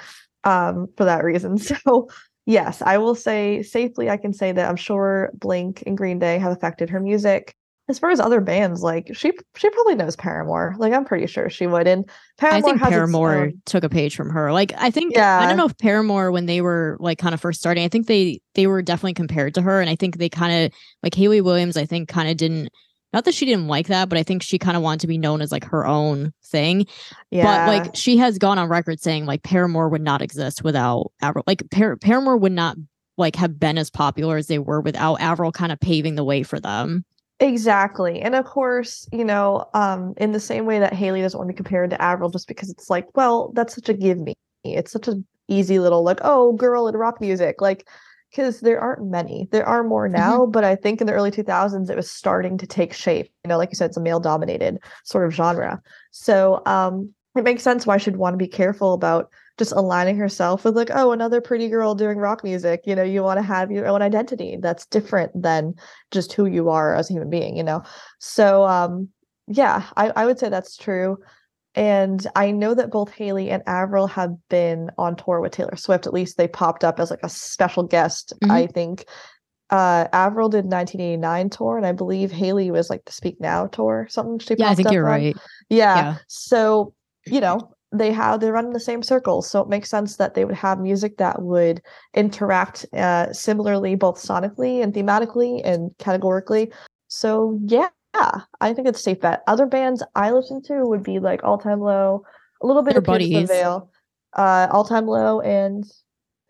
um, for that reason. So, yes, I will say safely, I can say that I'm sure Blink and Green Day have affected her music. As far as other bands, like she she probably knows Paramore. Like I'm pretty sure she would. And Paramore I think Paramore own- took a page from her. Like I think yeah. I don't know if Paramore when they were like kind of first starting, I think they they were definitely compared to her and I think they kind of like Hayley Williams I think kind of didn't not that she didn't like that, but I think she kind of wanted to be known as like her own thing. yeah, But like she has gone on record saying like Paramore would not exist without Avril. Like Par- Paramore would not like have been as popular as they were without Avril kind of paving the way for them. Exactly. And of course, you know, um, in the same way that Hayley doesn't want to be compared to Avril just because it's like, well, that's such a give me. It's such an easy little like, oh, girl in rock music. Like, because there aren't many. There are more now, but I think in the early 2000s it was starting to take shape. You know, like you said, it's a male dominated sort of genre. So um it makes sense why she'd want to be careful about just aligning herself with like, oh, another pretty girl doing rock music. You know, you want to have your own identity that's different than just who you are as a human being, you know? So, um, yeah, I, I would say that's true. And I know that both Hayley and Avril have been on tour with Taylor Swift. At least they popped up as like a special guest, Mhm. I think. Uh, Avril did 1989 tour, and I believe Hayley was like the Speak Now tour, something she Yeah, I think you're on. right. Yeah. Yeah. So, you know, they have they run in the same circles. So it makes sense that they would have music that would interact uh similarly both sonically and thematically and categorically. So yeah, I think it's a safe bet. Other bands I listen to would be like All Time Low, a little bit Their of Pierce the. Veil, uh All Time Low and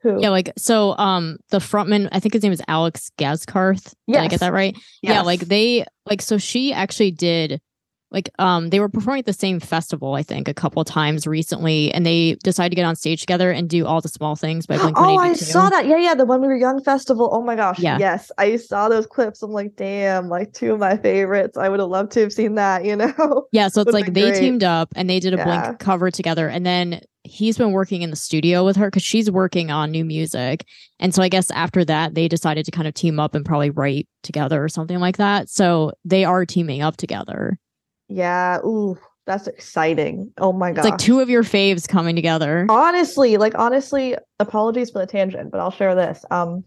who? Yeah, like so um the frontman, I think his name is Alex Gaskarth. Did I get that right? Yeah, like they like so she actually did like um they were performing at the same festival, I think, a couple times recently, and they decided to get on stage together and do all the small things by Blink Oh, I saw that. Yeah, yeah, the When We Were Young festival. Oh my gosh. Yeah. Yes. I saw those clips. I'm like, damn, like two of my favorites. I would have loved to have seen that, you know? Yeah, so it's like they great. teamed up and they did a Yeah. Blink cover together, and then he's been working in the studio with her because she's working on new music, and so I guess after that they decided to kind of team up and probably write together or something like that. So they are teaming up together. Yeah. Ooh. That's exciting. Oh my god. It's like two of your faves coming together. honestly, like honestly, apologies for the tangent, but I'll share this. Um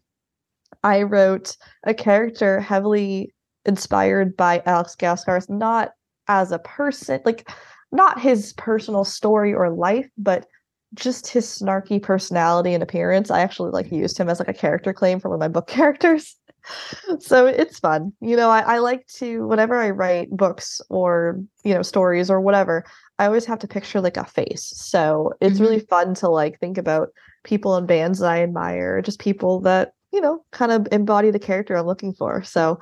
I wrote a character heavily inspired by Alex Gaskarth, not as a person, like not his personal story or life, but just his snarky personality and appearance. I actually like used him as like a character claim for one of my book characters. so it's fun. You know, I, I like to whenever I write books or you know stories or whatever, I always have to picture like a face. So it's really mm-hmm. fun to like think about people and bands that I admire, just people that, you know, kind of embody the character I'm looking for. So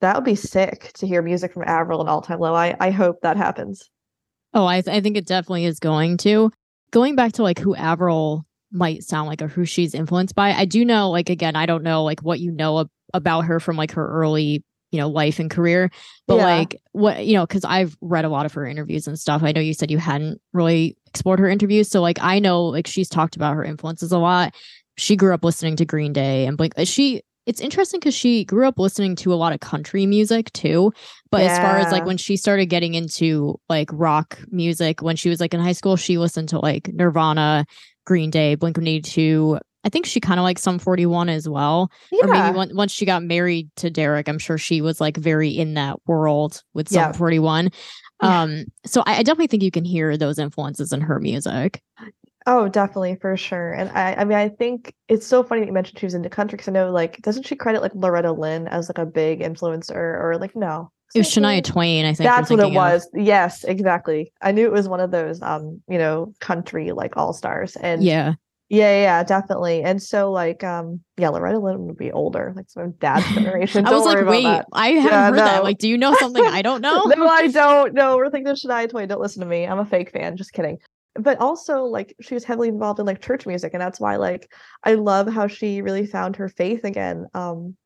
that would be sick to hear music from Avril and All Time Low. I, I hope that happens. Oh, I, th- I think it definitely is going to. Going back to like who Avril might sound like or who she's influenced by, I do know, like, again, I don't know like what you know about her from like her early, you know, life and career, but Yeah. like what, you know, because I've read a lot of her interviews and stuff. I know you said you hadn't really explored her interviews. So like I know like she's talked about her influences a lot. She grew up listening to Green Day and Blink. She, it's interesting because she grew up listening to a lot of country music too. But as far as like when she started getting into like rock music, when she was like in high school, she listened to like Nirvana, Green Day, Blink 182. I think she kind of liked Sum 41 as well. Yeah. Or maybe once she got married to Deryck, I'm sure she was like very in that world with Sum Yeah. 41. Yeah. Um, so I, I definitely think you can hear those influences in her music. Oh, definitely for sure. And I, I mean, I think it's so funny that you mentioned she was into country because I know, like, doesn't she credit like Loretta Lynn as like a big influencer or like no? It was Shania? Twain, I think. That's what it thinking of. was. Yes, exactly. I knew it was one of those, um, you know, country like all stars. And Yeah. Yeah, yeah, definitely. And so, like, um, yeah, Loretta Lynn would be older, like some dad's generation. I was like, wait. I haven't Yeah, heard that. Like, do you know something I don't know? no, I don't. know. we're thinking of Shania Twain. Don't listen to me. I'm a fake fan. Just kidding. But also, like, she was heavily involved in like church music, and that's why, like, I love how she really found her faith again. Um,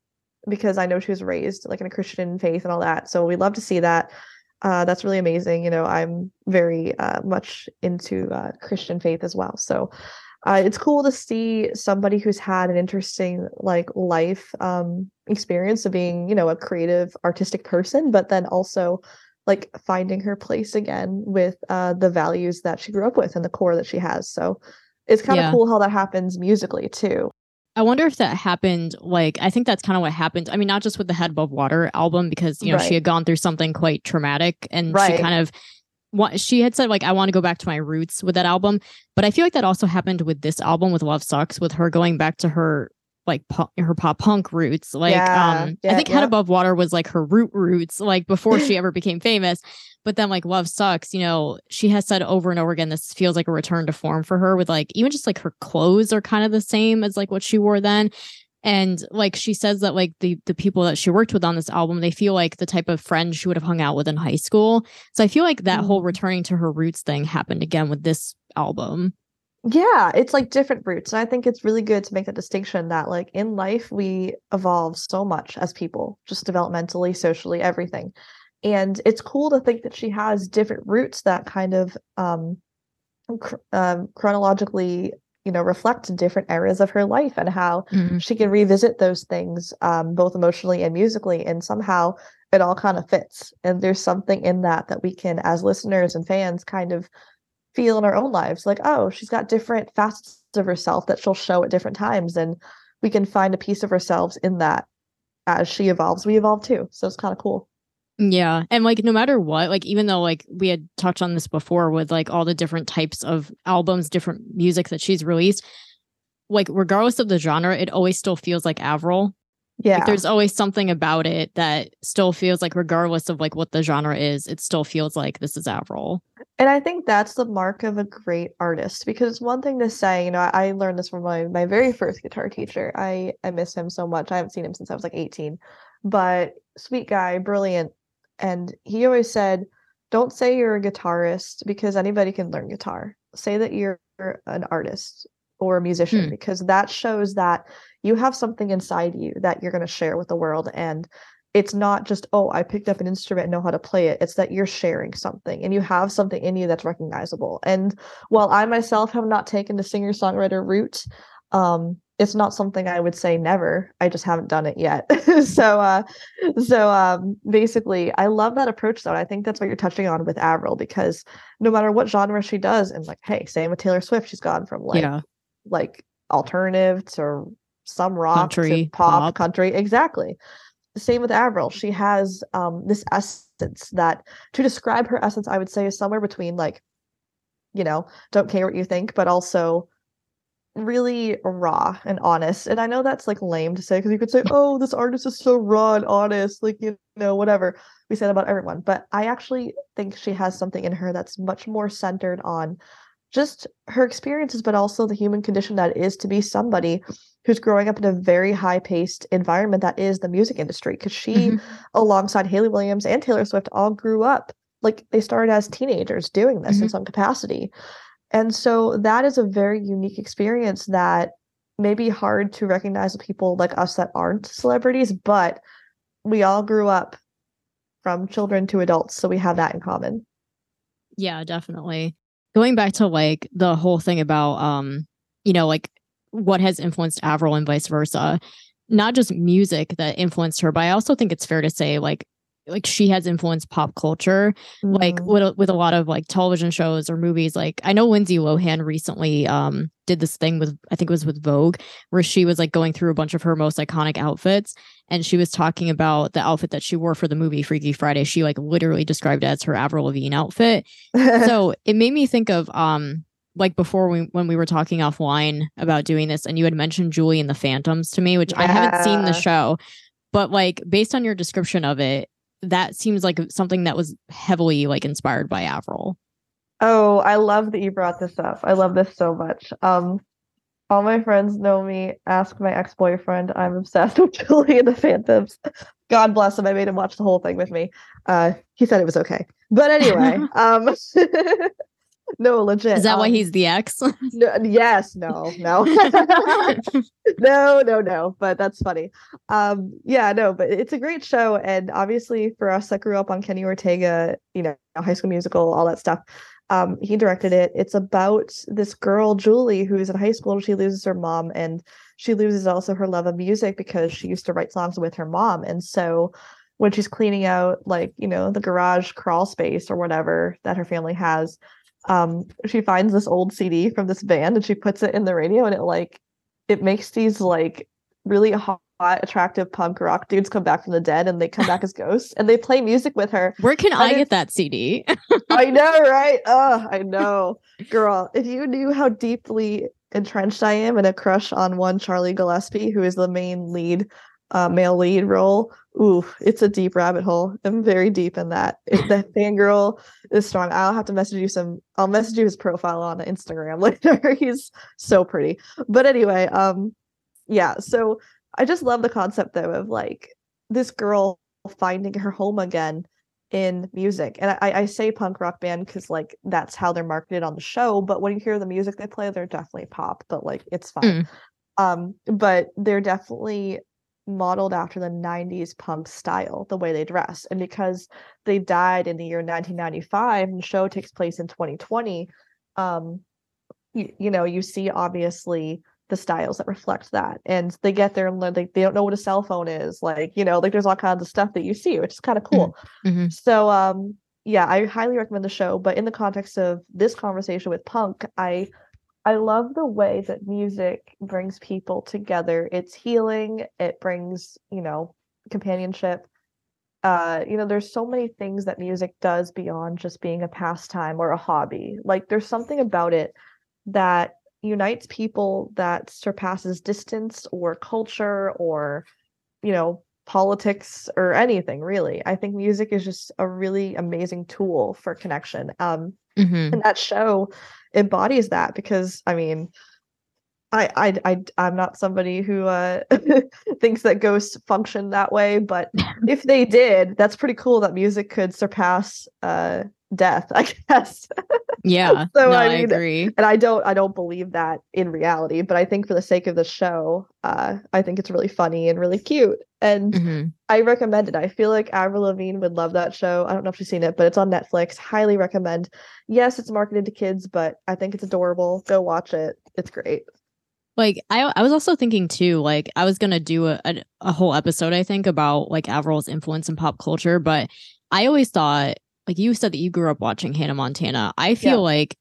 because I know she was raised like in a Christian faith and all that. So we love to see that. Uh, that's really amazing. You know, I'm very uh, much into uh, Christian faith as well. So uh, it's cool to see somebody who's had an interesting like life um, experience of being, you know, a creative, artistic person, but then also like finding her place again with uh, the values that she grew up with and the core that she has. So it's kind of Yeah. cool how that happens musically too. I wonder if that happened. Like, I think that's kind of what happened. I mean, not just with the Head Above Water album, because you know Right. she had gone through something quite traumatic, and Right. she kind of what she had said like I want to go back to my roots with that album. But I feel like that also happened with this album with Love Sux, with her going back to her like pu- her pop punk roots. Like, Yeah. um, I Yeah, think Head. Above Water was like her root roots, like before she ever became famous. But then like Love Sux, you know, she has said over and over again, this feels like a return to form for her with like even just like her clothes are kind of the same as like what she wore then. And like she says that like the the people that she worked with on this album, they feel like the type of friends she would have hung out with in high school. So I feel like that whole Mm. returning to her roots thing happened again with this album. Yeah, it's like different roots. And I think it's really good to make that distinction that like in life we evolve so much as people, just developmentally, socially, everything. And it's cool to think that she has different roots that kind of um, cr- um chronologically, you know, reflect different eras of her life and how she can revisit those things um, both emotionally and musically and somehow it all kind of fits. And there's something in that that we can as listeners and fans kind of feel in our own lives like oh she's got different facets of herself that she'll show at different times and we can find a piece of ourselves in that as she evolves. We evolve too so it's kind of cool Yeah. And like no matter what, like even though like we had touched on this before with like all the different types of albums, different music that she's released, like regardless of the genre, it always still feels like Avril. yeah Like there's always something about it that still feels like regardless of like what the genre is, it still feels like this is Avril. And I think that's the mark of a great artist because one thing to say, you know, I, I learned this from my, my very first guitar teacher. I, I miss him so much. I haven't seen him since I was like 18, but sweet guy, brilliant. And he always said, don't say you're a guitarist because anybody can learn guitar. Say that you're an artist or a musician Hmm. because that shows that you have something inside you that you're going to share with the world. And it's not just oh i picked up an instrument and know how to play it it's that you're sharing something and you have something in you that's recognizable and while i myself have not taken the singer songwriter route um it's not something I would say never. I just haven't done it yet. so uh so um basically I love that approach though. I think that's what you're touching on with Avril because no matter what genre she does, and like, hey, same with Taylor Swift, she's gone from like yeah. like alternative to some rock Country, to pop, pop. country. Exactly. Same with Avril. She has um this essence that to describe her essence, I would say is somewhere between like, you know, don't care what you think, but also really raw and honest. And I know that's like lame to say because you could say, oh, this artist is so raw and honest, like, you know, whatever we say about everyone. But I actually think she has something in her that's much more centered on just her experiences, but also the human condition that is to be somebody who's growing up in a very high paced environment that is the music industry. Because she, Mhm. alongside Hayley Williams and Taylor Swift, all grew up like they started as teenagers doing this in Mhm. some capacity. And so that is a very unique experience that may be hard to recognize with people like us that aren't celebrities, but we all grew up from children to adults. So we have that in common. Yeah, definitely. Going back to like the whole thing about um, you know, like what has influenced Avril and vice versa. Not just music that influenced her, but I also think it's fair to say like like she has influenced pop culture like Mm. with a, with a lot of like television shows or movies. Like i know lindsay lohan recently um did this thing with i think it was with vogue where she was like going through a bunch of her most iconic outfits and she was talking about the outfit that she wore for the movie freaky friday. She like literally described it as her avril lavigne outfit. So it made me think of um like before we when we were talking offline about doing this and you had mentioned julie and the phantoms to me which i haven't seen the show but like based on your description of it that seems like something that was heavily like inspired by avril Oh, I love that you brought this up. I love this so much. Um, all my friends know me. Ask my ex-boyfriend. I'm obsessed with Julie and the Phantoms. God bless him. I made him watch the whole thing with me. Uh, he said it was okay. But anyway, um, no, legit. is that why um, he's the ex No, yes, no, no, no, no, no. But that's funny. Um, yeah, no, but it's a great show, and obviously for us that grew up on Kenny Ortega, you know, High School Musical, all that stuff. Um, he directed it. It's about this girl, Julie, who's in high school and she loses her mom, and she loses also her love of music because she used to write songs with her mom, and so when she's cleaning out like you know the garage crawl space or whatever that her family has um she finds this old cd from this band and she puts it in the radio and it like it makes these like really hot attractive punk rock dudes come back from the dead and they come back as ghosts and they play music with her. Where can i get that cd i know right? Oh i know. Girl if you knew how deeply entrenched i am in a crush on one charlie gillespie who is the main lead uh, male lead role ooh it's a deep rabbit hole. I'm very deep in that. It, the fangirl is strong i'll have to message you some i'll message you his profile on instagram later. He's so pretty. But anyway um yeah so i just love the concept though of like this girl finding her home again in music. And i i say punk rock band because like that's how they're marketed on the show but when you hear the music they play they're definitely pop but like it's fine. Um but they're definitely modeled after the 90s punk style the way they dress and because they died in the year 1995 and the show takes place in 2020 um you, you know you see obviously the styles that reflect that and they get there and like they don't know what a cell phone is like you know like there's all kinds of stuff that you see which is kind of cool Mhm. so um yeah i highly recommend the show but in the context of this conversation with punk i I love the way that music brings people together. It's healing, it brings, you know, companionship. Uh, you know, there's so many things that music does beyond just being a pastime or a hobby. Like there's something about it that unites people that surpasses distance or culture or, you know, politics or anything really. I think music is just a really amazing tool for connection. Um Mhm. and that show embodies that because i mean i i, I i'm not somebody who uh thinks that ghosts function that way but if they did that's pretty cool that music could surpass uh death i guess yeah So, no I i, mean, agree and i don't i don't believe that in reality but i think for the sake of the show uh i think it's really funny and really cute and Mhm. I recommend it. I feel like Avril Lavigne would love that show. I don't know if she's seen it, but it's on Netflix. Highly recommend. Yes, it's marketed to kids, but I think it's adorable. Go watch it. It's great. Like I, I was also thinking too. Like I was gonna do a, a, a whole episode, I think, about like Avril's influence in pop culture. But I always thought, like you said, that you grew up watching Hannah Montana. I feel Yeah. like,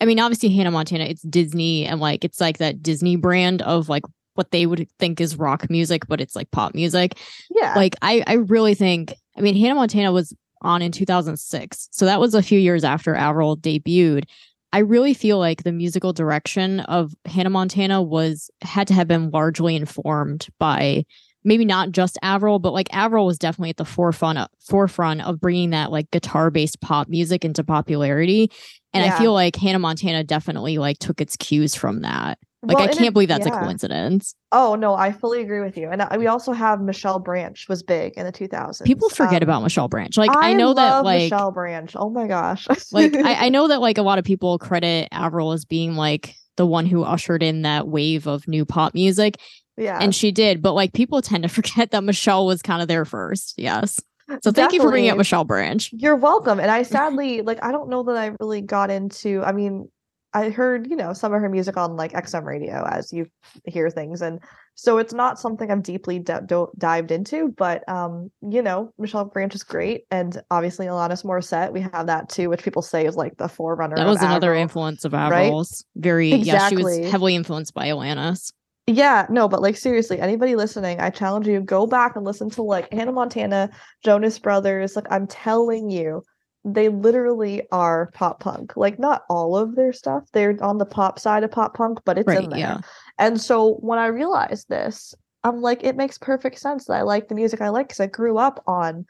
I mean, obviously Hannah Montana, it's Disney, and like it's like that Disney brand of like what they would think is rock music, but it's like pop music. Yeah. Like I, I really think. I mean, Hannah Montana was on in 2006, so that was a few years after Avril debuted. I really feel like the musical direction of Hannah Montana was had to have been largely informed by maybe not just Avril, but like Avril was definitely at the forefront of, forefront of bringing that like guitar based pop music into popularity. And I feel like Hannah Montana definitely like took its cues from that. Like Well, I can't it- believe that's yeah. a coincidence. Oh no, I fully agree with you. And uh, we also have Michelle Branch was big in the 2000s. People forget Um, about Michelle Branch. Like I, know that like Michelle Branch. Oh my gosh. like I, I know that like a lot of people credit Avril as being like the one who ushered in that wave of new pop music. Yeah. and she did but like people tend to forget that michelle was kind of there first yes so thank you for bringing up michelle branch You're welcome. And I sadly, like, I don't know that I really got into, I mean, I heard, you know, some of her music on like XM radio as you hear things. And so it's not something I'm deeply d- do- dived into, but, um, you know, Michelle Branch is great. And obviously Alanis Morissette, we have that too, which people say is like the forerunner. that was another Avril. influence of avril's very yeah she was heavily influenced by alanis Yeah, no, but like seriously, anybody listening, I challenge you go back and listen to like Hannah Montana, Jonas Brothers. Like I'm telling you, they literally are pop punk. Like not all of their stuff, they're on the pop side of pop punk, but it's in there. yeah And so when I realized this, I'm like, it makes perfect sense that I like the music I like because I grew up on,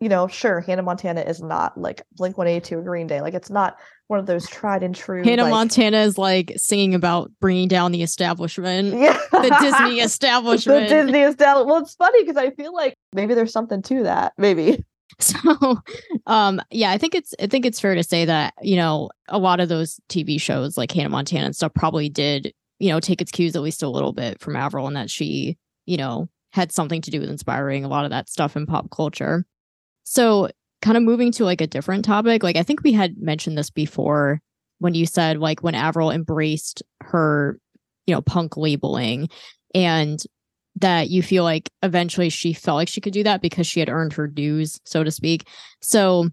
you know, sure, Hannah Montana is not like Blink 182 or Green Day. Like it's not one of those tried and true. hannah like, montana is like singing about bringing down the establishment Yeah. the disney establishment. the Disney establishment. Well, it's funny because I feel like maybe there's something to that. Maybe. so um yeah i think it's i think it's fair to say that you know a lot of those tv shows like hannah montana and stuff probably did you know take its cues at least a little bit from avril and that she you know had something to do with inspiring a lot of that stuff in pop culture so kind of moving to like a different topic like i think we had mentioned this before when you said like when avril embraced her you know punk labeling and that you feel like eventually she felt like she could do that because she had earned her dues, so to speak. So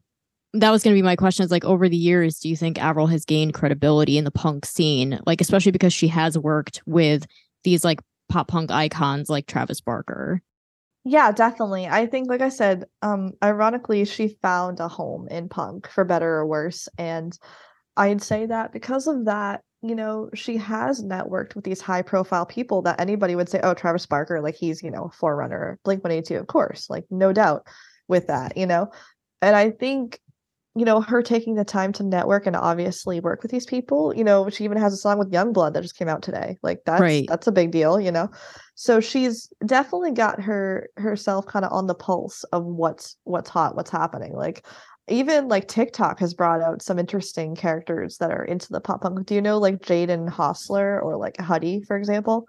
that was going to be my question is like over the years, do you think Avril has gained credibility in the punk scene? Like, especially because she has worked with these like pop punk icons like Travis Barker. Yeah, definitely. I think, like I said, um, ironically, she found a home in punk for better or worse. And I'd say that because of that, you know, she has networked with these high profile people that anybody would say, oh, Travis Barker, like he's, you know, a forerunner, Blink 182, of course, like no doubt with that, you know. And I think, you know, her taking the time to network and obviously work with these people, you know, she even has a song with YUNGBLUD that just came out today. Like that's Right. that's a big deal, you know. So she's definitely got her herself kind of on the pulse of what's what's hot, what's happening. Like even like TikTok has brought out some interesting characters that are into the pop punk. Do you know like Jaden Hossler or like Huddy, for example?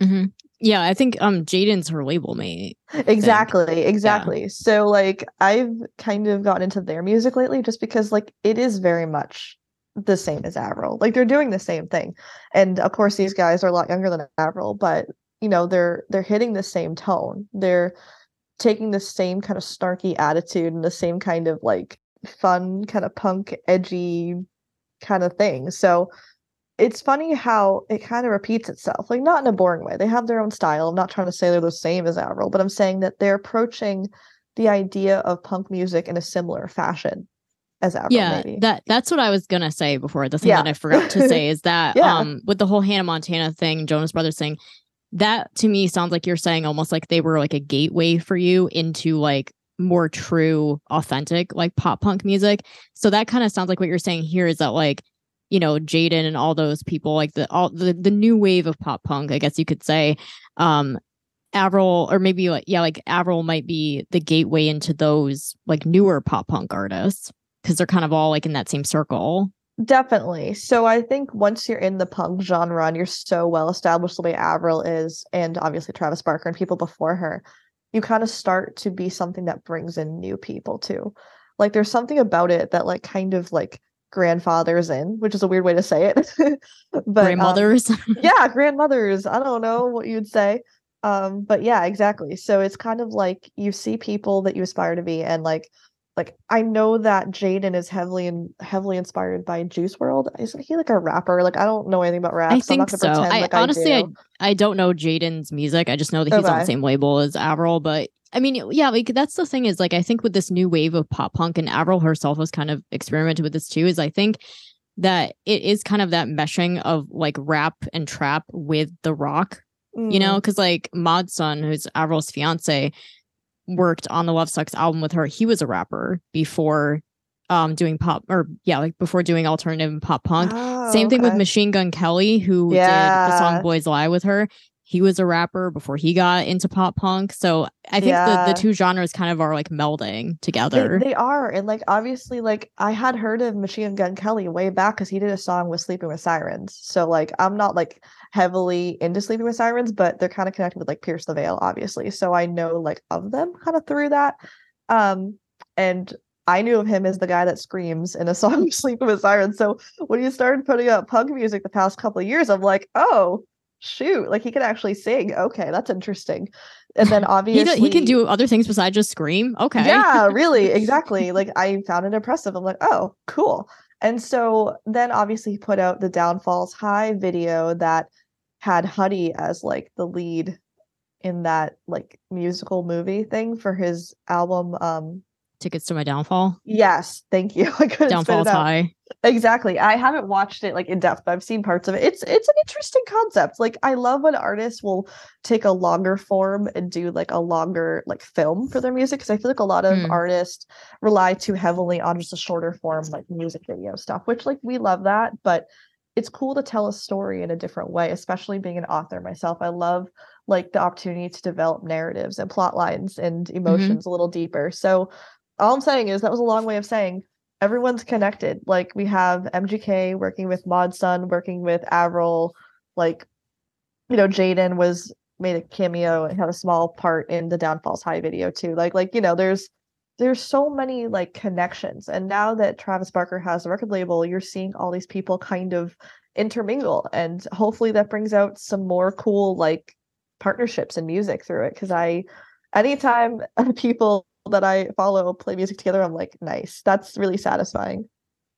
Mm-hmm. Yeah, I think um Jaden's her label mate. Exactly, exactly. So like I've kind of gotten into their music lately just because like it is very much the same as Avril. Like they're doing the same thing. And of course these guys are a lot younger than Avril, but you know, they're they're hitting the same tone. They're taking the same kind of snarky attitude and the same kind of like fun kind of punk edgy kind of thing. So it's funny how it kind of repeats itself, like not in a boring way. They have their own style. I'm not trying to say they're the same as Avril, but I'm saying that they're approaching the idea of punk music in a similar fashion as Avril. yeah, maybe. that that's what I was gonna say before. The thing Yeah. that I forgot to say is that Yeah. um with the whole Hannah Montana thing, Jonas Brothers thing, that to me sounds like you're saying almost like they were like a gateway for you into like more true, authentic like pop punk music. So that kind of sounds like what you're saying here is that like you know Jaden and all those people like the all the the new wave of pop punk, I guess you could say. Um Avril or maybe like yeah, like Avril might be the gateway into those like newer pop punk artists because they're kind of all like in that same circle. Definitely. So I think once you're in the punk genre and you're so well established the way Avril is, and obviously Travis Barker and people before her, you kind of start to be something that brings in new people too. Like there's something about it that like kind of like grandfathers in, which is a weird way to say it. but um, Grandmothers. yeah, grandmothers. I don't know what you'd say. Um, but yeah, exactly. So it's kind of like you see people that you aspire to be, and like, like I know that Jaden is heavily and heavily inspired by Juice WRLD. Isn't he like a rapper? Like I don't know anything about rap. I so I'm think not so. I like honestly, I, I. I don't know Jaden's music. I just know that he's on the same label as Avril. But I mean, yeah, like that's the thing is like I think with this new wave of pop punk, and Avril herself has kind of experimented with this too. Is I think that it is kind of that meshing of like rap and trap with the rock you know, Mm, because like Mod Sun, who's Avril's fiance, worked on the Love Sux album with her. He was a rapper before um doing pop or yeah, like before doing alternative and pop punk. oh, Same thing with. Machine Gun Kelly, who did the song Boys Lie with her. He was a rapper before he got into pop punk. So I think Yeah. the, the two genres kind of are like melding They, together. they are, and like obviously, like I had heard of Machine Gun Kelly way back because he did a song with Sleeping with Sirens. So like I'm not like heavily into Sleeping with Sirens, but they're kind of connected with like Pierce the Veil, obviously. So I know like of them kind of through that. Um, and I knew of him as the guy that screams in a song Sleeping with Sirens. So when he started putting out punk music the past couple of years, I'm like, oh shoot, like he can actually sing. Okay, that's interesting. And then he, obviously do- he can do other things besides just scream. Okay. yeah, really, exactly. Like I found it impressive. I'm like, oh, cool. And so then obviously he put out the Downfalls High video that had Huddy as like the lead in that like musical movie thing for his album. Um Tickets to my downfall. yes, thank you. I couldn't spit Downfall's it out. high. Exactly. I haven't watched it like in depth, but I've seen parts of it. It's it's an interesting concept. Like I love when artists will take a longer form and do like a longer like film for their music because I feel like a lot of Mm. artists rely too heavily on just a shorter form like music video stuff, which like we love that, but it's cool to tell a story in a different way, especially being an author myself. I love like the opportunity to develop narratives and plot lines and mm-hmm. emotions a little deeper. So all I'm saying is that was a long way of saying everyone's connected. Like we have MGK working with Mod Sun, working with Avril, like you know, Jaden was made a cameo and had a small part in the Downfalls High video too. Like like, you know, there's there's so many like connections. And now that Travis Barker has a record label, you're seeing all these people kind of intermingle and hopefully that brings out some more cool like partnerships and music through it because I anytime people that I follow play music together, I'm like, nice. That's really satisfying.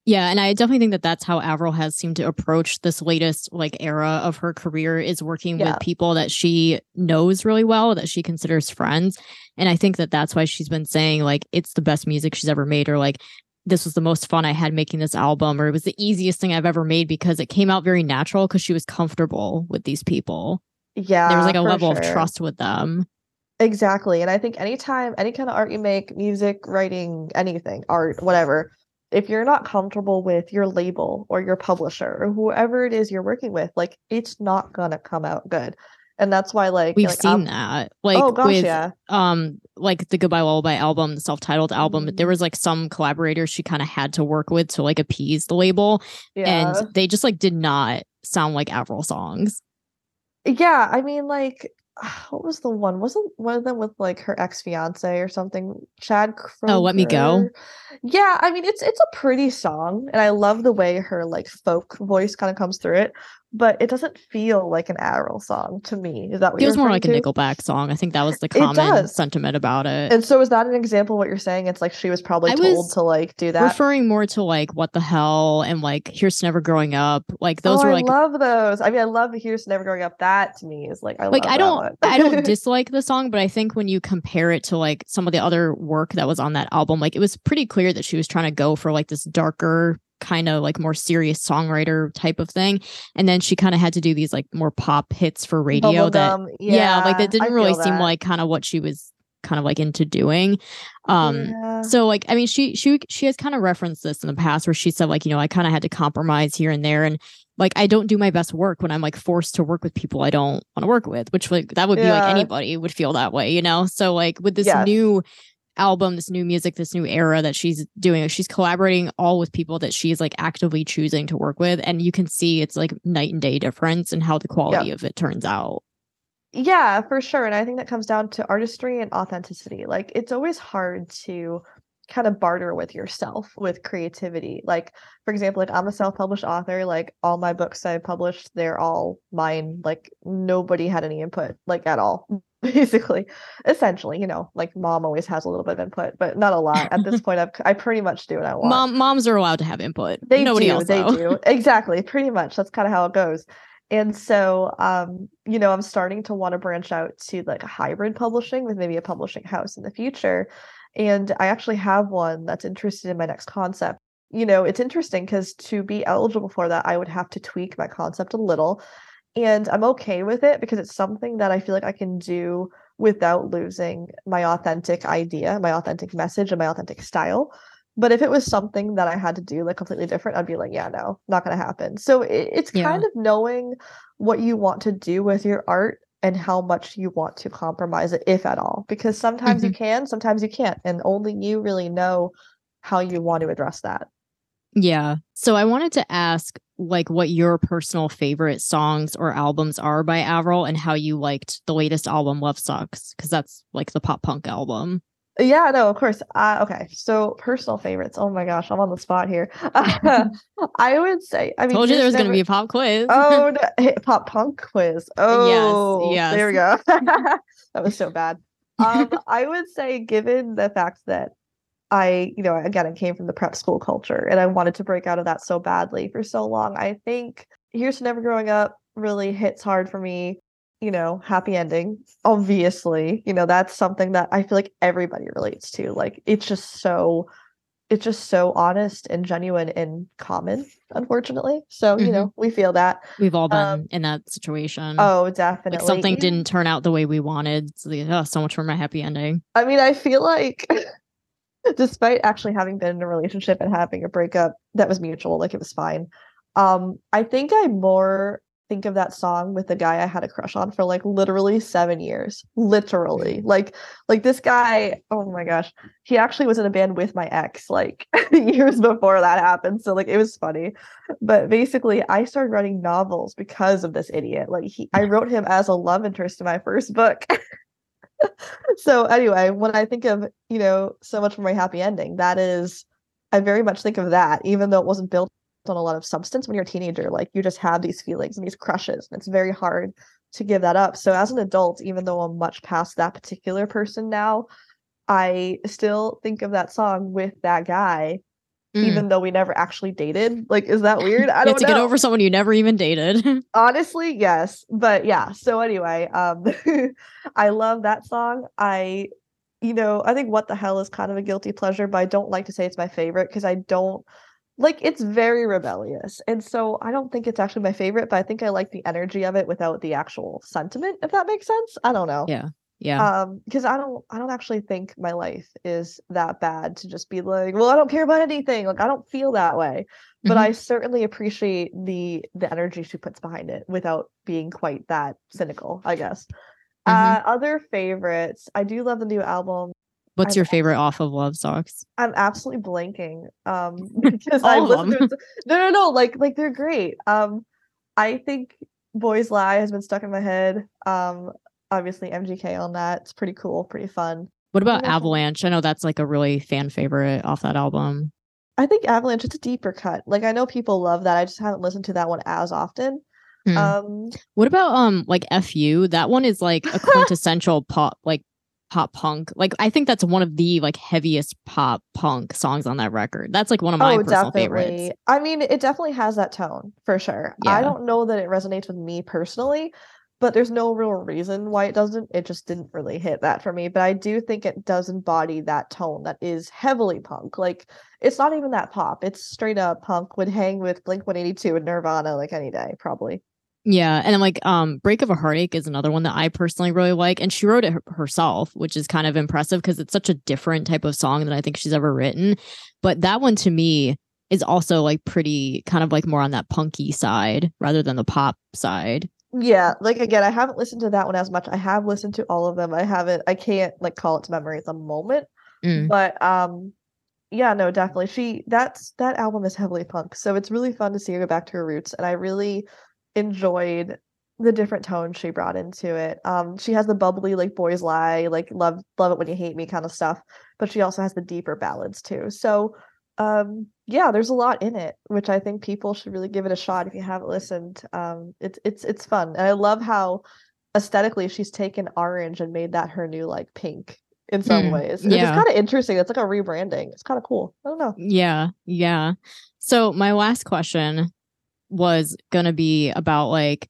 Yeah, and I definitely think that that's how Avril has seemed to approach this latest like era of her career is working Yeah. with people that she knows really well, that she considers friends. And I think that that's why she's been saying like it's the best music she's ever made or like this was the most fun I had making this album or it was the easiest thing I've ever made because it came out very natural because she was comfortable with these people. Yeah. there was like a level of trust with them. Exactly. And I think anytime, any kind of art you make, music, writing, anything, art, whatever, if you're not comfortable with your label or your publisher or whoever it is you're working with, like it's not gonna come out good. And that's why, like, We've like, seen I'm- that. Like oh gosh, with yeah. um like the Goodbye Lullaby album, the self-titled album, there Mm. was like some collaborators she kind of had to work with to like appease the label. Yeah. And they just like did not sound like Avril songs. Yeah, I mean, like, what was the one? Wasn't one of them with like her ex fiance or something? Chad Oh, Let Me Go? Yeah, I mean, it's it's a pretty song, and I love the way her like folk voice kind of comes through it. But it doesn't feel like an Avril song to me. Is that what It was more like a? Nickelback song. I think that was the common sentiment about it. And so, is that an example of what you're saying? It's like she was probably I told was to like do that. Referring more to like what the hell and like here's never growing up. Like those oh, were like I love those. I mean, I love Here's Never Growing Up. That to me is like I like I don't. I don't dislike the song, but I think when you compare it to like some of the other work that was on that album, like it was pretty clear that she was trying to go for like this darker kind of like more serious songwriter type of thing. And then she kind of had to do these like more pop hits for radio that Bubblegum, yeah, like that didn't really seem that. like kind of what she was kind of like into doing. Um Yeah. so like I mean she she she has kind of referenced this in the past where she said like you know I kind of had to compromise here and there and like I don't do my best work when I'm like forced to work with people I don't want to work with which like that would be like anybody would feel that way you know so like with this Yes. new album this new music this new era that she's doing she's collaborating all with people that she's like actively choosing to work with and you can see it's like night and day difference and how the quality of it turns out Yeah, for sure. And I think that comes down to artistry and authenticity. Like it's always hard to kind of barter with yourself with creativity. Like, for example, like I'm a self-published author, like all my books I published, they're all mine. Like nobody had any input, like at all. Basically, essentially, you know, like mom always has a little bit of input, but not a lot. At this point, I've, I pretty much do what I want. Mom, moms are allowed to have input. They Nobody do, else. they though. do. Exactly. Pretty much. That's kind of how it goes. And so um, you know, I'm starting to want to branch out to like a hybrid publishing with maybe a publishing house in the future. And I actually have one that's interested in my next concept. You know, it's interesting because to be eligible for that, I would have to tweak my concept a little. And I'm okay with it because it's something that I feel like I can do without losing my authentic idea, my authentic message, and my authentic style. But if it was something that I had to do like completely different, I'd be like, yeah, no, not going to happen. So it, it's Yeah. kind of knowing what you want to do with your art and how much you want to compromise it, if at all. Because sometimes you mm-hmm. can, sometimes you can't. And only you really know how you want to address that. Yeah. So I wanted to ask like what your personal favorite songs or albums are by Avril and how you liked the latest album Love Sux because that's like the pop punk album. Yeah, no, of course. Uh, okay, so personal favorites. Oh my gosh, I'm on the spot here. I would say, I mean, Told you there was going to be a pop quiz. Oh, no, hip hop punk quiz. Oh, yes. there we go. that was so bad. Um, I would say, given the fact that I, you know, again, I came from the prep school culture and I wanted to break out of that so badly for so long. I think Here's to Never Growing Up really hits hard for me. You know, happy ending, obviously. You know, that's something that I feel like everybody relates to. Like, it's just so it's just so honest and genuine and common, unfortunately. So, you Mhm. know, we feel that. We've all been um, in that situation. Oh, definitely. like something didn't turn out the way we wanted. So oh, so much for my happy ending. I mean, I feel like despite actually having been in a relationship and having a breakup that was mutual, like it was fine. Um, I think I more think of that song with the guy I had a crush on for like literally seven years. Literally. Like like this guy, oh my gosh. He actually was in a band with my ex like years before that happened. So like it was funny. But basically I started writing novels because of this idiot. Like he I wrote him as a love interest in my first book. so anyway, when I think of, you know, so much for my happy ending, that is I very much think of that, even though it wasn't built on a lot of substance when you're a teenager. Like you just have these feelings and these crushes, and it's very hard to give that up. So as an adult, even though I'm much past that particular person now, I still think of that song with that guy, Mm. even though we never actually dated. Like, is that weird? I don't have to know. get over someone you never even dated. Honestly, yes. But yeah, so anyway, um I love that song. I you know, I think what the hell is kind of a guilty pleasure, but I don't like to say it's my favorite because I don't like it's very rebellious. And so I don't think it's actually my favorite, but I think I like the energy of it without the actual sentiment, if that makes sense. I don't know. yeah. Yeah. Um, because I don't I don't actually think my life is that bad to just be like, well, I don't care about anything. Like I don't feel that way. But Mhm. I certainly appreciate the the energy she puts behind it without being quite that cynical, I guess. Mhm. Uh other favorites. I do love the new album. What's I'm your favorite off of Love Sux? I'm absolutely blanking. Um because I of listened to. No, no, no, like like they're great. Um I think Boys Lie has been stuck in my head. Um obviously MGK on that. It's pretty cool, pretty fun. What about. Avalanche? I know that's like a really fan favorite off that album. I think Avalanche it's a deeper cut. Like I know people love that. I just haven't listened to that one as often. Hmm. Um What about um like FU? That one is like a quintessential pop like pop punk. Like I think that's one of the like heaviest pop punk songs on that record. That's like one of my oh, personal definitely. favorites. I mean, it definitely has that tone for sure. I don't know that it resonates with me personally, but there's no real reason why it doesn't. It just didn't really hit that for me. But I do think it does embody that tone that is heavily punk. Like it's not even that pop. It's straight up punk. Would hang with Blink 182 and Nirvana like any day, probably. Yeah, and then like um Break of a Heartache is another one that I personally really like and she wrote it herself, which is kind of impressive because it's such a different type of song than I think she's ever written. But that one to me is also like pretty kind of like more on that punky side rather than the pop side. Yeah, like again, I haven't listened to that one as much. I have listened to all of them. I haven't. I can't like call it to memory at the moment. Mm. but um yeah no definitely she that's that album is heavily punk so it's really fun to see her go back to her roots and i really enjoyed the different tones she brought into it um she has the bubbly like boys lie like love love it when you hate me kind of stuff but she also has the deeper ballads too. So um yeah there's a lot in it which i think people should really give it a shot if you haven't listened. Um it's it's it's fun. And i love how aesthetically she's taken orange and made that her new like pink in some Mm, ways. Yeah. it's kind of interesting. It's like a rebranding. It's kind of cool. I don't know. Yeah, yeah. So my last question was gonna be about like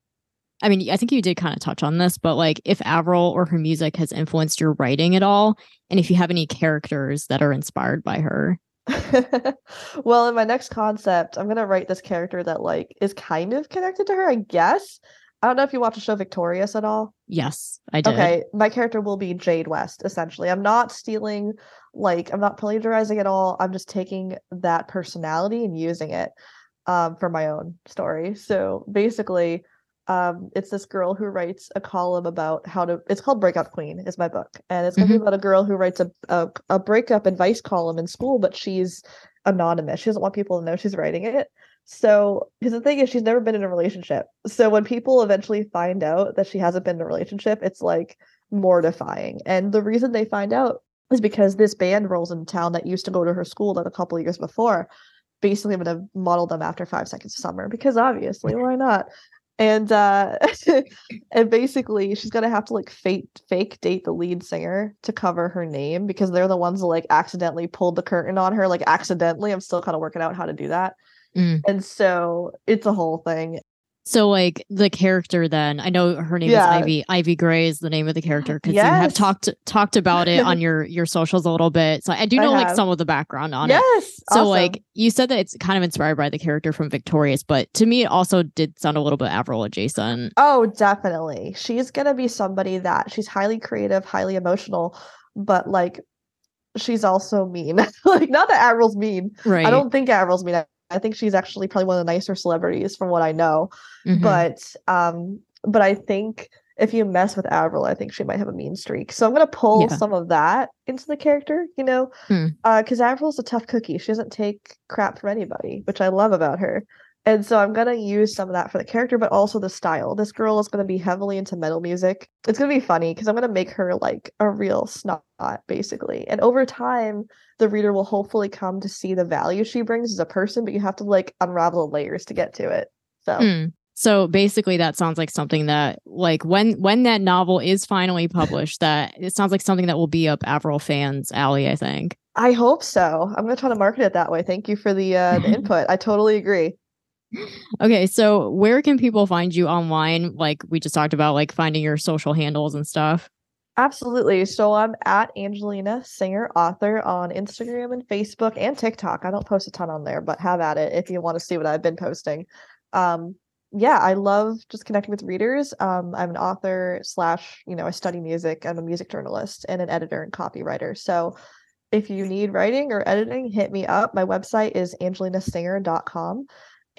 I mean, I think you did kind of touch on this, but like if Avril or her music has influenced your writing at all, and if you have any characters that are inspired by her. well in my next concept i'm gonna write this character that like is kind of connected to her i guess i don't know if you watch the show victorious at all Yes, I did. Okay, my character will be Jade West, essentially. I'm not stealing, like, I'm not plagiarizing at all. I'm just taking that personality and using it um, for my own story. So basically, um, it's this girl who writes a column about how to, it's called Breakup Queen, is my book. And it's going to be about a girl who writes a, a, a breakup advice column in school, but she's anonymous. She doesn't want people to know she's writing it. So, because the thing is, she's never been in a relationship. So when people eventually find out that she hasn't been in a relationship, it's like mortifying. And the reason they find out is because this band rolls in town that used to go to her school like a couple of years before. Basically, I'm gonna model them after Five Seconds of Summer because obviously, why not? And uh, and basically, she's gonna have to like fake fake date the lead singer to cover her name because they're the ones that like accidentally pulled the curtain on her, like accidentally. I'm still kind of working out how to do that. Mm. And so it's a whole thing. So like the character then, I know her name Yeah. is Ivy. Ivy Gray is the name of the character because you have talked talked about it on your your socials a little bit. So I do I know like some of the background on it. yes. So awesome. like you said that it's kind of inspired by the character from Victorious, but to me it also did sound a little bit Avril adjacent. Oh, definitely. She's gonna be somebody that she's highly creative, highly emotional, but like she's also mean. like not that Avril's mean. Right. I don't think Avril's mean. I, think she's actually probably one of the nicer celebrities from what I know. Mhm. But um, but I think if you mess with Avril, I think she might have a mean streak. So I'm gonna pull Yeah. some of that into the character, you know, Hmm. because Avril's a tough cookie. She doesn't take crap from anybody, which I love about her. And so I'm gonna use some of that for the character, but also the style. This girl is gonna be heavily into metal music. It's gonna be funny because I'm gonna make her like a real snot, basically. And over time, the reader will hopefully come to see the value she brings as a person, but you have to like unravel the layers to get to it. So Hmm. So basically that sounds like something that like when when that novel is finally published, that it sounds like something that will be up Avril fans' alley, I think. I hope so. I'm gonna try to market it that way. Thank you for the uh, the input. I totally agree. Okay, so where can people find you online? Like we just talked about, like finding your social handles and stuff. Absolutely. So I'm at Angelina Singer Author on Instagram and Facebook and TikTok. I don't post a ton on there, but have at it if you want to see what I've been posting. Um, yeah, I love just connecting with readers. Um, I'm an author slash, you know, I study music. I'm a music journalist and an editor and copywriter. So if you need writing or editing, hit me up. My website is angelinasinger.com.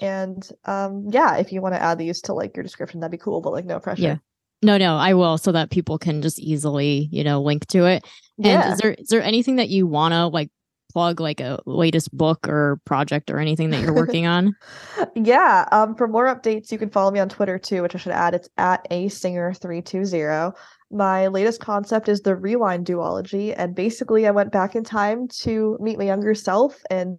And um, yeah, if you want to add these to like your description, that'd be cool, but like no pressure. Yeah. No, no, I will so that people can just easily, you know, link to it. And Yeah. is there is there anything that you wanna like plug like a latest book or project or anything that you're working on? yeah um for more updates you can follow me on twitter too which i should add it's at a singer 320 my latest concept is the rewind duology and basically i went back in time to meet my younger self and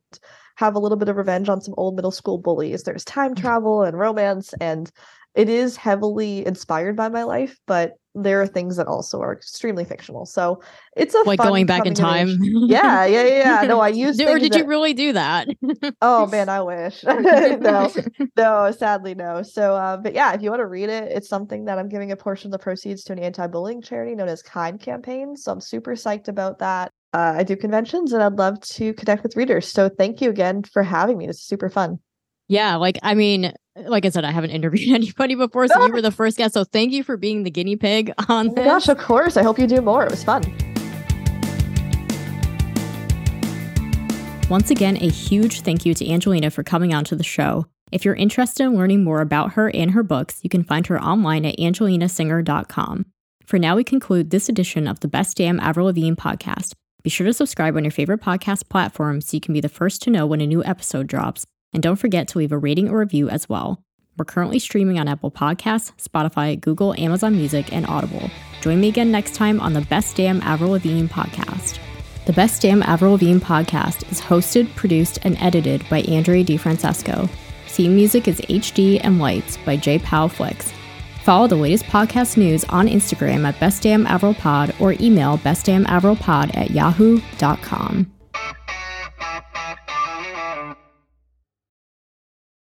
have a little bit of revenge on some old middle school bullies there's time travel and romance and it is heavily inspired by my life but there are things that also are extremely fictional so it's a like fun going back in time. yeah yeah yeah yeah. no i use or did that- you really do that? oh man i wish no no, sadly no. So, uh, but yeah, if you want to read it, it's something that I'm giving a portion of the proceeds to an anti-bullying charity known as Kind Campaign. So I'm super psyched about that. Uh, I do conventions and I'd love to connect with readers. So thank you again for having me. This is super fun. Yeah, like I mean, like I said, I haven't interviewed anybody before, so you were the first guest. So thank you for being the guinea pig on Oh this. gosh, of course. I hope you do more. It was fun. Once again, a huge thank you to Angelina for coming on to the show. If you're interested in learning more about her and her books, you can find her online at angelinasinger.com. For now, we conclude this edition of the Best Damn Avril Lavigne podcast. Be sure to subscribe on your favorite podcast platform so you can be the first to know when a new episode drops. And don't forget to leave a rating or review as well. We're currently streaming on Apple Podcasts, Spotify, Google, Amazon Music, and Audible. Join me again next time on the Best Damn Avril Lavigne podcast. The Best Damn Avril Lavigne podcast is hosted, produced, and edited by Andrea DiFrancesco. Theme music is HD and Lights by J. Powell Flicks. Follow the latest podcast news on Instagram at bestdamnavrilpod or email bestdamnavrilpod at yahoo.com.